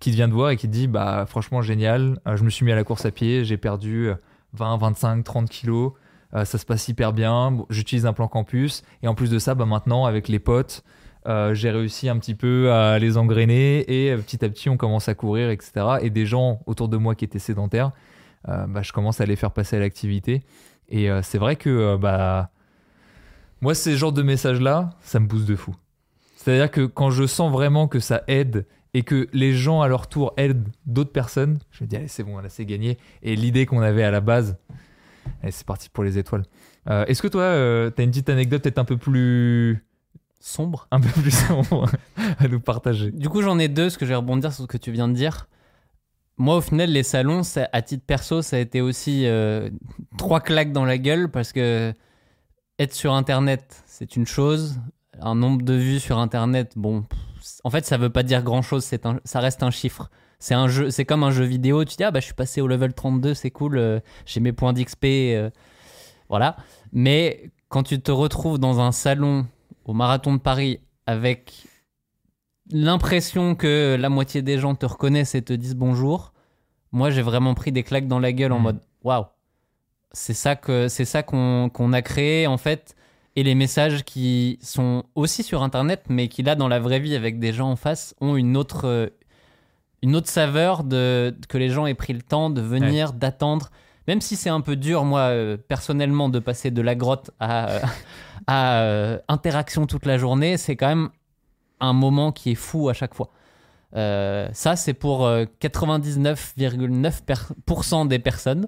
Speaker 2: qui vient de voir et qui te dit Bah, franchement, génial, je me suis mis à la course à pied, j'ai perdu euh, 20, 25, 30 kilos, ça se passe hyper bien, j'utilise un plan campus, et en plus de ça, bah, maintenant, avec les potes, euh, j'ai réussi un petit peu à les engrainer, et euh, petit à petit, on commence à courir, etc. Et des gens autour de moi qui étaient sédentaires, euh, bah, je commence à les faire passer à l'activité. Et c'est vrai que bah, moi, ces genres de messages-là, ça me pousse de fou. C'est-à-dire que quand je sens vraiment que ça aide et que les gens à leur tour aident d'autres personnes, je me dis, allez, c'est bon, là, c'est gagné. Et l'idée qu'on avait à la base, c'est parti pour les étoiles. Est-ce que toi, euh, t'as une petite anecdote peut-être un peu plus,
Speaker 1: Sombre.
Speaker 2: un peu plus sombre à nous partager
Speaker 1: Du coup, j'en ai deux, parce que je vais rebondir sur ce que tu viens de dire. Moi, au final, les salons, ça- à titre perso, ça a été aussi euh, trois claques dans la gueule parce que être sur Internet, c'est une chose. Un nombre de vues sur Internet, bon, en fait, ça veut pas dire grand-chose. Ça reste un chiffre. C'est un jeu, c'est comme un jeu vidéo. Tu dis ah bah je suis passé au level 32, c'est cool. euh, J'ai mes points d'XP, euh, voilà. Mais quand tu te retrouves dans un salon au marathon de Paris avec l'impression que la moitié des gens te reconnaissent et te disent bonjour, moi j'ai vraiment pris des claques dans la gueule en
Speaker 2: Mm.
Speaker 1: mode waouh, c'est ça que c'est ça qu'on qu'on a créé en fait. Et les messages qui sont aussi sur internet mais qui là dans la vraie vie avec des gens en face ont une autre euh, une autre saveur de que les gens aient pris le temps de venir d'attendre même si c'est un peu dur moi euh, personnellement de passer de la grotte à euh, à euh, interaction toute la journée c'est quand même un moment qui est fou à chaque fois. Ça, c'est pour euh, 99,9% des personnes.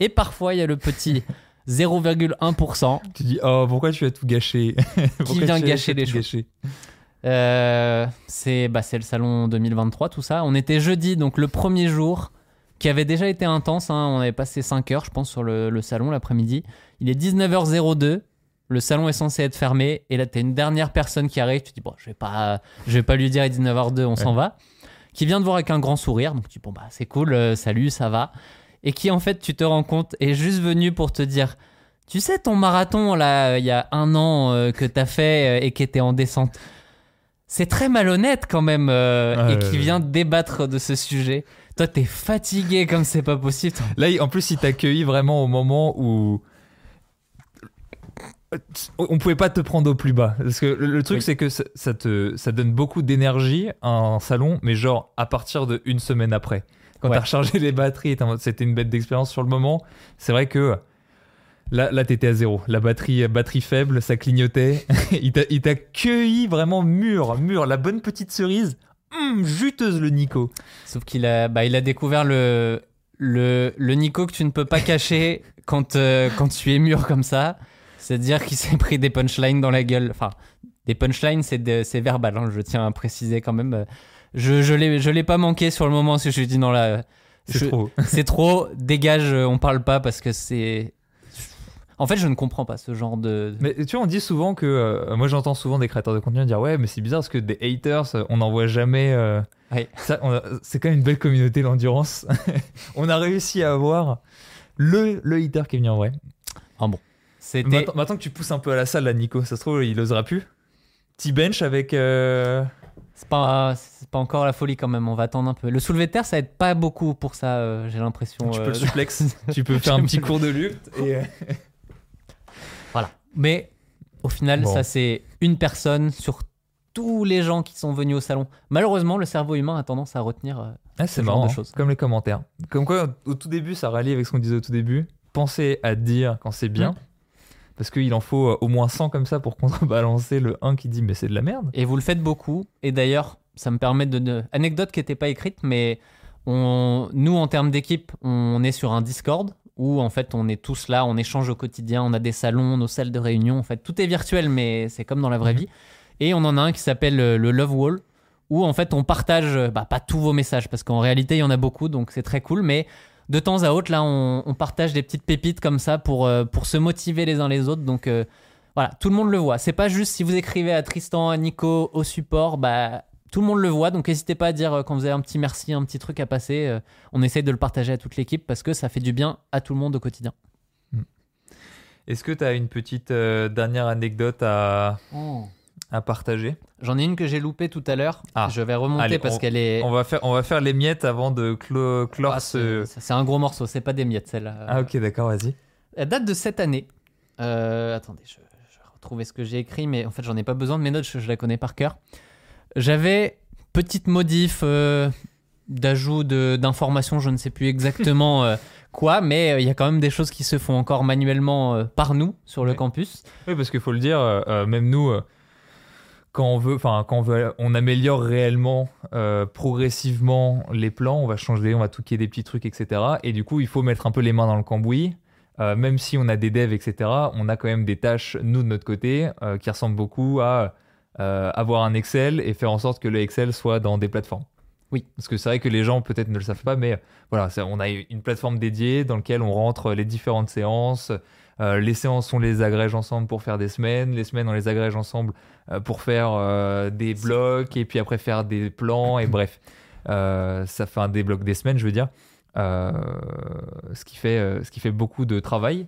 Speaker 1: Et parfois, il y a le petit 0,1%.
Speaker 2: Tu dis, oh, pourquoi tu as tout gâché Pourquoi
Speaker 1: vient gâcher les choses c'est bah, c'est le salon 2023, tout ça. On était jeudi, donc le premier jour, qui avait déjà été intense. hein. On avait passé 5 heures, je pense, sur le, le salon l'après-midi. Il est 19h02. Le salon est censé être fermé. Et là, t'as une dernière personne qui arrive. Tu dis, bon, je vais pas, je vais pas lui dire, il est 19h02, on s'en va. Qui vient te voir avec un grand sourire. Donc, tu dis, bon, bah, c'est cool, euh, salut, ça va. Et qui, en fait, tu te rends compte, est juste venu pour te dire, tu sais, ton marathon, là, euh, il y a un an euh, que t'as fait euh, et qui était en descente c'est très malhonnête quand même euh,
Speaker 2: Ah
Speaker 1: et qui vient débattre de ce sujet. Toi, t'es fatigué comme c'est pas possible.
Speaker 2: Là, en plus, il t'accueillit vraiment au moment où on pouvait pas te prendre au plus bas. Parce que le, le truc,
Speaker 1: Oui.
Speaker 2: c'est que ça, ça te, ça donne beaucoup d'énergie à un salon, mais genre à partir de une semaine après. Quand
Speaker 1: Ouais.
Speaker 2: t'as rechargé les batteries, c'était une bête d'expérience sur le moment. C'est vrai que là, là t'étais à zéro. La batterie, batterie faible, ça clignotait. il t'a il t'a cueilli vraiment mûr, mûr. La bonne petite cerise. Hum, juteuse le Nico.
Speaker 1: Sauf qu'il a, bah, il a découvert le, le, le Nico que tu ne peux pas cacher quand, euh, quand tu es mûr comme ça. C'est-à-dire qu'il s'est pris des punchlines dans la gueule. Enfin, des punchlines, c'est verbal, hein, je tiens à préciser quand même. Je, je l'ai pas manqué sur le moment, que je lui ai dit non là,
Speaker 2: C'est trop.
Speaker 1: c'est trop, dégage, euh, on parle pas parce que c'est. En fait, je ne comprends pas ce genre de.
Speaker 2: Mais tu vois, on dit souvent que. euh, moi, j'entends souvent des créateurs de contenu dire Ouais, mais c'est bizarre parce que des haters, euh, on n'en voit jamais. euh,
Speaker 1: Ouais.
Speaker 2: c'est quand même une belle communauté, l'endurance. on a réussi à avoir le, le hater qui est venu en vrai.
Speaker 1: C'était.
Speaker 2: Maintenant, maintenant que tu pousses un peu à la salle, là, Nico, ça se trouve, il osera plus. Petit bench avec. euh,
Speaker 1: C'est pas, c'est pas encore la folie quand même, on va attendre un peu. Le soulevé de terre, ça aide pas beaucoup pour ça, j'ai l'impression.
Speaker 2: tu peux le suplex, tu peux faire un petit cours de lutte. Et,
Speaker 1: Voilà. Mais Au final,
Speaker 2: Bon.
Speaker 1: ça c'est une personne sur tous les gens qui sont venus au salon. Malheureusement, le cerveau humain a tendance à retenir. euh,
Speaker 2: Ah,
Speaker 1: ce genre
Speaker 2: marrant,
Speaker 1: de
Speaker 2: hein.
Speaker 1: choses.
Speaker 2: comme les commentaires. Comme quoi, au tout début, ça rallie avec ce qu'on disait au tout début. Pensez à dire quand c'est bien.
Speaker 1: Mm.
Speaker 2: Parce qu'il en faut euh, au moins 100 comme ça pour contrebalancer le 1 qui dit mais c'est de la merde.
Speaker 1: Et vous le faites beaucoup. Et d'ailleurs, ça me permet de. de- Anecdote qui n'était pas écrite, mais on... nous, en termes d'équipe, on est sur un Discord où en fait on est tous là, on échange au quotidien, on a des salons, nos salles de réunion. En fait, tout est virtuel, mais c'est comme dans la vraie
Speaker 2: Mhm.
Speaker 1: vie. Et on en a un qui s'appelle euh, le Love Wall où en fait on partage, euh, bah, pas tous vos messages parce qu'en réalité il y en a beaucoup, donc c'est très cool, mais de temps à autre là on, on partage des petites pépites comme ça pour, euh, pour se motiver les uns les autres. Donc euh, voilà, tout le monde le voit. C'est pas juste si vous écrivez à Tristan, à Nico, au support, bah tout le monde le voit. Donc n'hésitez pas à dire euh, quand vous avez un petit merci, un petit truc à passer. euh, on essaye de le partager à toute l'équipe parce que ça fait du bien à tout le monde au quotidien.
Speaker 2: Est-ce que tu as une petite euh, dernière anecdote à, à partager?
Speaker 1: J'en ai une que j'ai loupée tout à l'heure.
Speaker 2: Ah.
Speaker 1: Je vais remonter
Speaker 2: Allez,
Speaker 1: parce qu'elle est.
Speaker 2: on va, faire, on va faire les miettes avant de clo- clore
Speaker 1: Ah,
Speaker 2: ce.
Speaker 1: c'est c'est un gros morceau, c'est pas des miettes celle-là.
Speaker 2: Ah ok d'accord vas-y.
Speaker 1: Elle date de cette année. Euh, attendez, je, je vais retrouver ce que j'ai écrit, mais en fait, j'en ai pas besoin de mes notes, je, je la connais par cœur. J'avais petite modif euh, d'ajout d'informations, je ne sais plus exactement euh, quoi, mais euh, il y a quand même des choses qui se font encore manuellement euh, par nous sur le
Speaker 2: Ouais.
Speaker 1: campus.
Speaker 2: Oui, parce qu'il faut le dire, même nous, quand on veut, enfin, quand on veut, on améliore réellement, progressivement les plans, on va changer, on va tweaker des petits trucs, etc. Et du coup, il faut mettre un peu les mains dans le cambouis. Même si on a des devs, etc., on a quand même des tâches, nous, de notre côté, qui ressemblent beaucoup à euh, avoir un Excel et faire en sorte que le Excel soit dans des plateformes.
Speaker 1: Oui.
Speaker 2: Parce que c'est vrai que les gens peut-être ne le savent pas, mais voilà, c'est- on a une plateforme dédiée dans laquelle on rentre les différentes séances. Euh, les séances, on les agrège ensemble pour faire des semaines. Les semaines, on les agrège ensemble euh, pour faire euh, des blocs et puis après faire des plans. Et bref, Euh, ça fait un des blocs des semaines, je veux dire. Euh, ce, qui fait, euh, ce qui fait beaucoup de travail.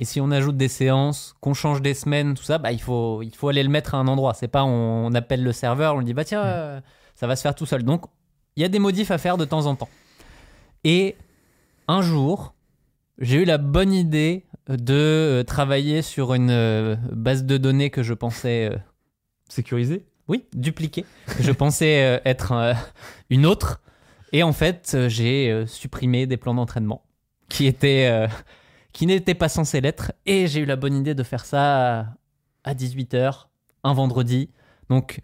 Speaker 1: Et si on ajoute des séances, qu'on change des semaines, tout ça, bah, il, faut, il faut aller le mettre à un endroit. C'est pas on, on appelle le serveur, on lui dit bah tiens, euh, ça va se faire tout seul. Donc il y a des modifs à faire de temps en temps. Et un jour, j'ai eu la bonne idée de euh, travailler sur une euh, base de données que je pensais, euh,
Speaker 2: Sécurisé
Speaker 1: oui, dupliquer. que je pensais être une autre. Et en fait, j'ai supprimé des plans d'entraînement qui étaient qui n'étaient pas censés l'être. Et j'ai eu la bonne idée de faire ça à 18h, un vendredi. Donc,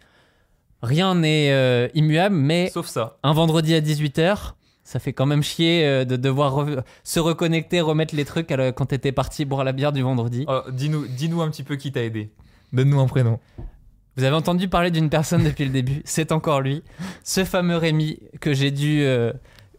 Speaker 1: rien n'est euh, immuable, mais
Speaker 2: Sauf ça.
Speaker 1: un vendredi à 18h, ça fait quand même chier euh, de devoir re- se reconnecter, remettre les trucs à quand t'étais parti boire la bière du vendredi.
Speaker 2: Oh, dis-nous, dis-nous un petit peu qui t'a aidé. Donne-nous un prénom.
Speaker 1: Vous avez entendu parler d'une personne depuis le début, c'est encore lui, ce fameux Rémi que j'ai dû, euh,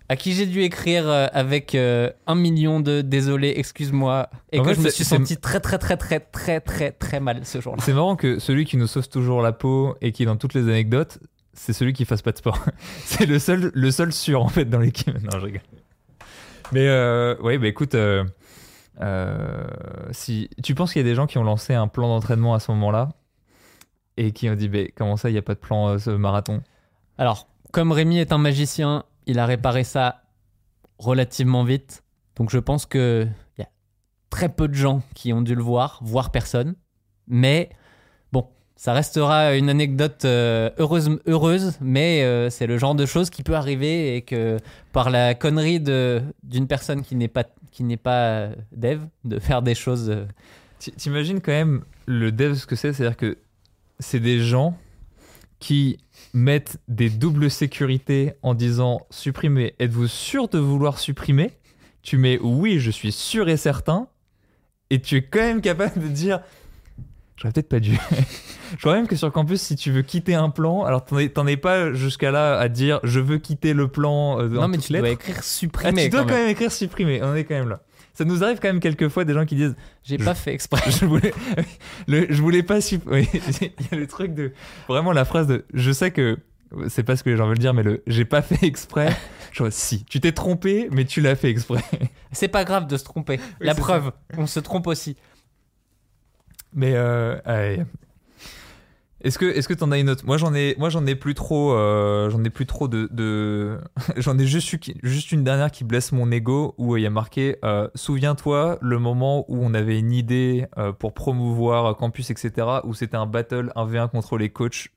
Speaker 1: à qui j'ai dû écrire euh, avec euh, un million de désolé, excuse-moi, et
Speaker 2: En
Speaker 1: que
Speaker 2: fait,
Speaker 1: je me suis senti très très très très très très très mal ce jour-là.
Speaker 2: C'est marrant que celui qui nous sauve toujours la peau et qui est dans toutes les anecdotes, c'est celui qui fasse pas de sport. c'est le seul, le seul sûr en fait dans l'équipe. Non, je rigole. Mais euh, ouais, bah écoute, euh, euh, si tu penses qu'il y a des gens qui ont lancé un plan d'entraînement à ce moment-là et qui ont dit, bah, comment ça, il n'y a pas de plan ce marathon?
Speaker 1: Alors, comme Rémi est un magicien, il a réparé ça relativement vite, donc je pense que il y a très peu de gens qui ont dû le voir, voire personne, mais bon. Ça restera une anecdote euh, heureuse, heureuse, mais euh, c'est le genre de choses qui peut arriver et que par la connerie d'une personne qui n'est pas pas euh, dev de faire des choses.
Speaker 2: Ti- T'imagines quand même le dev ce que c'est? C'est-à-dire que c'est des gens qui mettent des doubles sécurités en disant supprimer. Êtes-vous sûr de vouloir supprimer? Tu mets oui, je suis sûr et certain. Et tu es quand même capable de dire j'aurais peut-être pas dû. je crois même que sur campus, si tu veux quitter un plan, alors t'en es, es pas jusqu'à là à dire je veux quitter le plan. euh,
Speaker 1: Non, mais tu dois écrire
Speaker 2: Ah,
Speaker 1: supprimer.
Speaker 2: tu dois
Speaker 1: quand même.
Speaker 2: même écrire supprimer. On est quand même là. Ça nous arrive quand même quelquefois des gens qui disent
Speaker 1: J'ai
Speaker 2: Je-
Speaker 1: pas fait exprès.
Speaker 2: je voulais, le, je voulais pas oui, il y a le truc de vraiment la phrase de je sais que c'est pas ce que les gens veulent dire mais le j'ai pas fait exprès je vois si tu t'es trompé mais tu l'as fait exprès
Speaker 1: C'est pas grave de se tromper.
Speaker 2: Oui,
Speaker 1: La preuve, on se trompe aussi.
Speaker 2: mais euh, allez. Est-ce que est-ce que t'en as une autre? Moi j'en ai moi j'en ai plus trop euh, j'en ai plus trop de, j'en ai juste une dernière qui blesse mon ego où il y a marqué euh, souviens-toi le moment où on avait une idée euh, pour promouvoir campus etc où c'était un battle 1v1 contre les coachs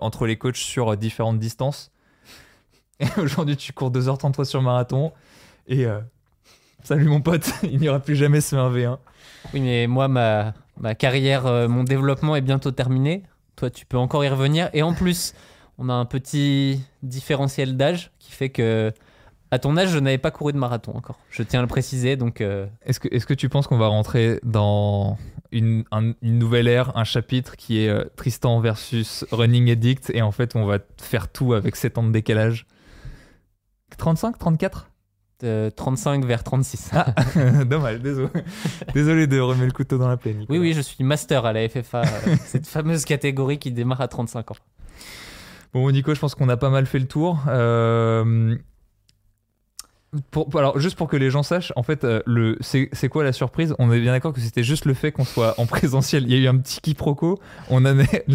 Speaker 2: entre les coachs sur différentes distances. Et aujourd'hui tu cours 2h33 sur marathon et salut mon pote il n'y aura plus jamais ce 1v1
Speaker 1: Oui, mais moi, ma, ma carrière, mon développement est bientôt terminé. Toi, tu peux encore y revenir. Et en plus, on a un petit différentiel d'âge qui fait que, à ton âge, je n'avais pas couru de marathon encore. Je tiens à le préciser. Donc, euh,
Speaker 2: Est-ce que, est que tu penses qu'on va rentrer dans une, un- une nouvelle ère, un chapitre qui est euh, Tristan versus Running Addict et en fait on va faire tout avec 7 ans de décalage? 35 34
Speaker 1: de 35 vers 36.
Speaker 2: Ah, dommage, désolé. Désolé de remettre le couteau dans la plaie. Nicolas.
Speaker 1: Oui, oui, je suis master à la FFA, euh, cette fameuse catégorie qui démarre à 35 ans.
Speaker 2: Bon, Nico, je pense qu'on a pas mal fait le tour. Euh, pour- alors, juste pour que les gens sachent, en fait, euh, le, c'est, quoi la surprise? On est bien d'accord que c'était juste le fait qu'on soit en présentiel. Il y a eu un petit quiproquo. On est...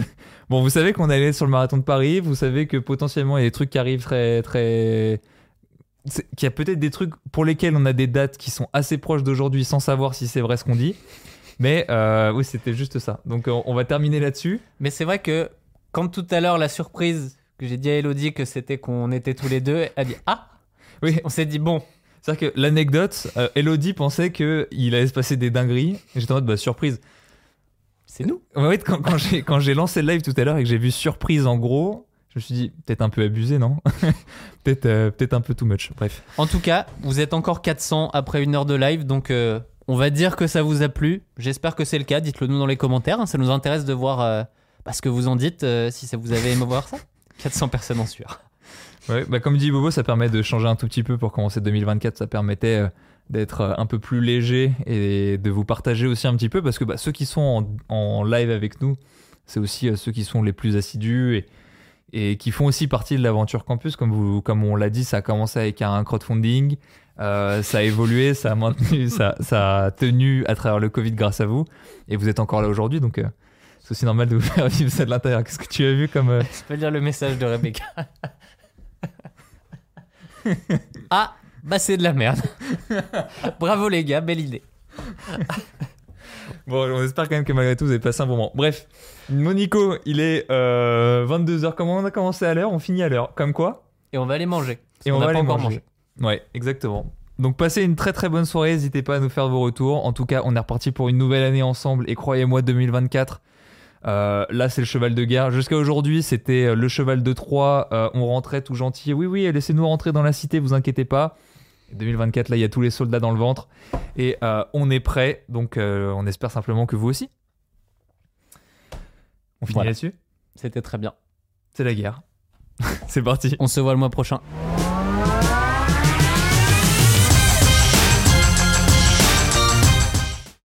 Speaker 2: Bon, vous savez qu'on allait sur le marathon de Paris. Vous savez que potentiellement il y a des trucs qui arrivent très, très. Qu'il y a peut-être des trucs pour lesquels on a des dates qui sont assez proches d'aujourd'hui sans savoir si c'est vrai ce qu'on dit. Mais euh, oui, c'était juste ça. Donc on, on va terminer là-dessus.
Speaker 1: Mais c'est vrai que quand tout à l'heure, la surprise que j'ai dit à Elodie que c'était qu'on était tous les deux, elle a dit Ah
Speaker 2: Oui.
Speaker 1: On s'est dit Bon,
Speaker 2: C'est-à-dire que l'anecdote, euh, Elodie pensait qu'il allait se passer des dingueries. Et J'étais en mode, bah, surprise.
Speaker 1: c'est nous.
Speaker 2: En fait, quand, quand j'ai, quand j'ai lancé le live tout à l'heure et que j'ai vu surprise en gros, je me suis dit, peut-être un peu abusé, non peut-être, euh, un peu too much. Bref.
Speaker 1: En tout cas, vous êtes encore 400 après une heure de live, donc euh, on va dire que ça vous a plu. J'espère que c'est le cas. Dites-le nous dans les commentaires. hein. Ça nous intéresse de voir euh, bah, ce que vous en dites, euh, si ça vous avez aimé voir ça. 400 personnes en sueur.
Speaker 2: Ouais, bah, comme dit Bobo, ça permet de changer un tout petit peu pour commencer 2024. Ça permettait d'être un peu plus léger et de vous partager aussi un petit peu parce que bah, ceux qui sont en, en live avec nous, c'est aussi ceux qui sont les plus assidus et, et qui font aussi partie de l'aventure campus. Comme, vous, comme on l'a dit, ça a commencé avec un crowdfunding. euh, ça a évolué, ça a maintenu, ça, ça a tenu à travers le Covid grâce à vous. Et vous êtes encore là aujourd'hui, donc euh, c'est aussi normal de vous faire vivre ça de l'intérieur. Qu'est-ce que tu as vu comme. euh,
Speaker 1: Je peux lire le message de Rebecca. ah, bah c'est de la merde. Bravo les gars, belle idée.
Speaker 2: Bon, on espère quand même que malgré tout, vous avez passé un bon moment. Bref, Monico, il est 22h. Comment on a commencé à l'heure? On finit à l'heure. Comme quoi?
Speaker 1: Et on va aller manger.
Speaker 2: Et on va aller
Speaker 1: encore
Speaker 2: manger. Ouais, exactement. Donc passez une très très bonne soirée, n'hésitez pas à nous faire vos retours. En tout cas, on est reparti pour une nouvelle année ensemble et croyez-moi 2024. euh, là, c'est le cheval de guerre. Jusqu'à aujourd'hui, c'était euh, le cheval de Troie. euh, on rentrait tout gentil. Oui, oui, laissez-nous rentrer dans la cité, vous inquiétez pas. 2024, là, il y a tous les soldats dans le ventre. Et euh, on est prêt. Donc, euh, on espère simplement que vous aussi. On finit
Speaker 1: Voilà.
Speaker 2: là-dessus?
Speaker 1: C'était très bien.
Speaker 2: C'est la guerre. c'est parti.
Speaker 1: On se voit le mois prochain.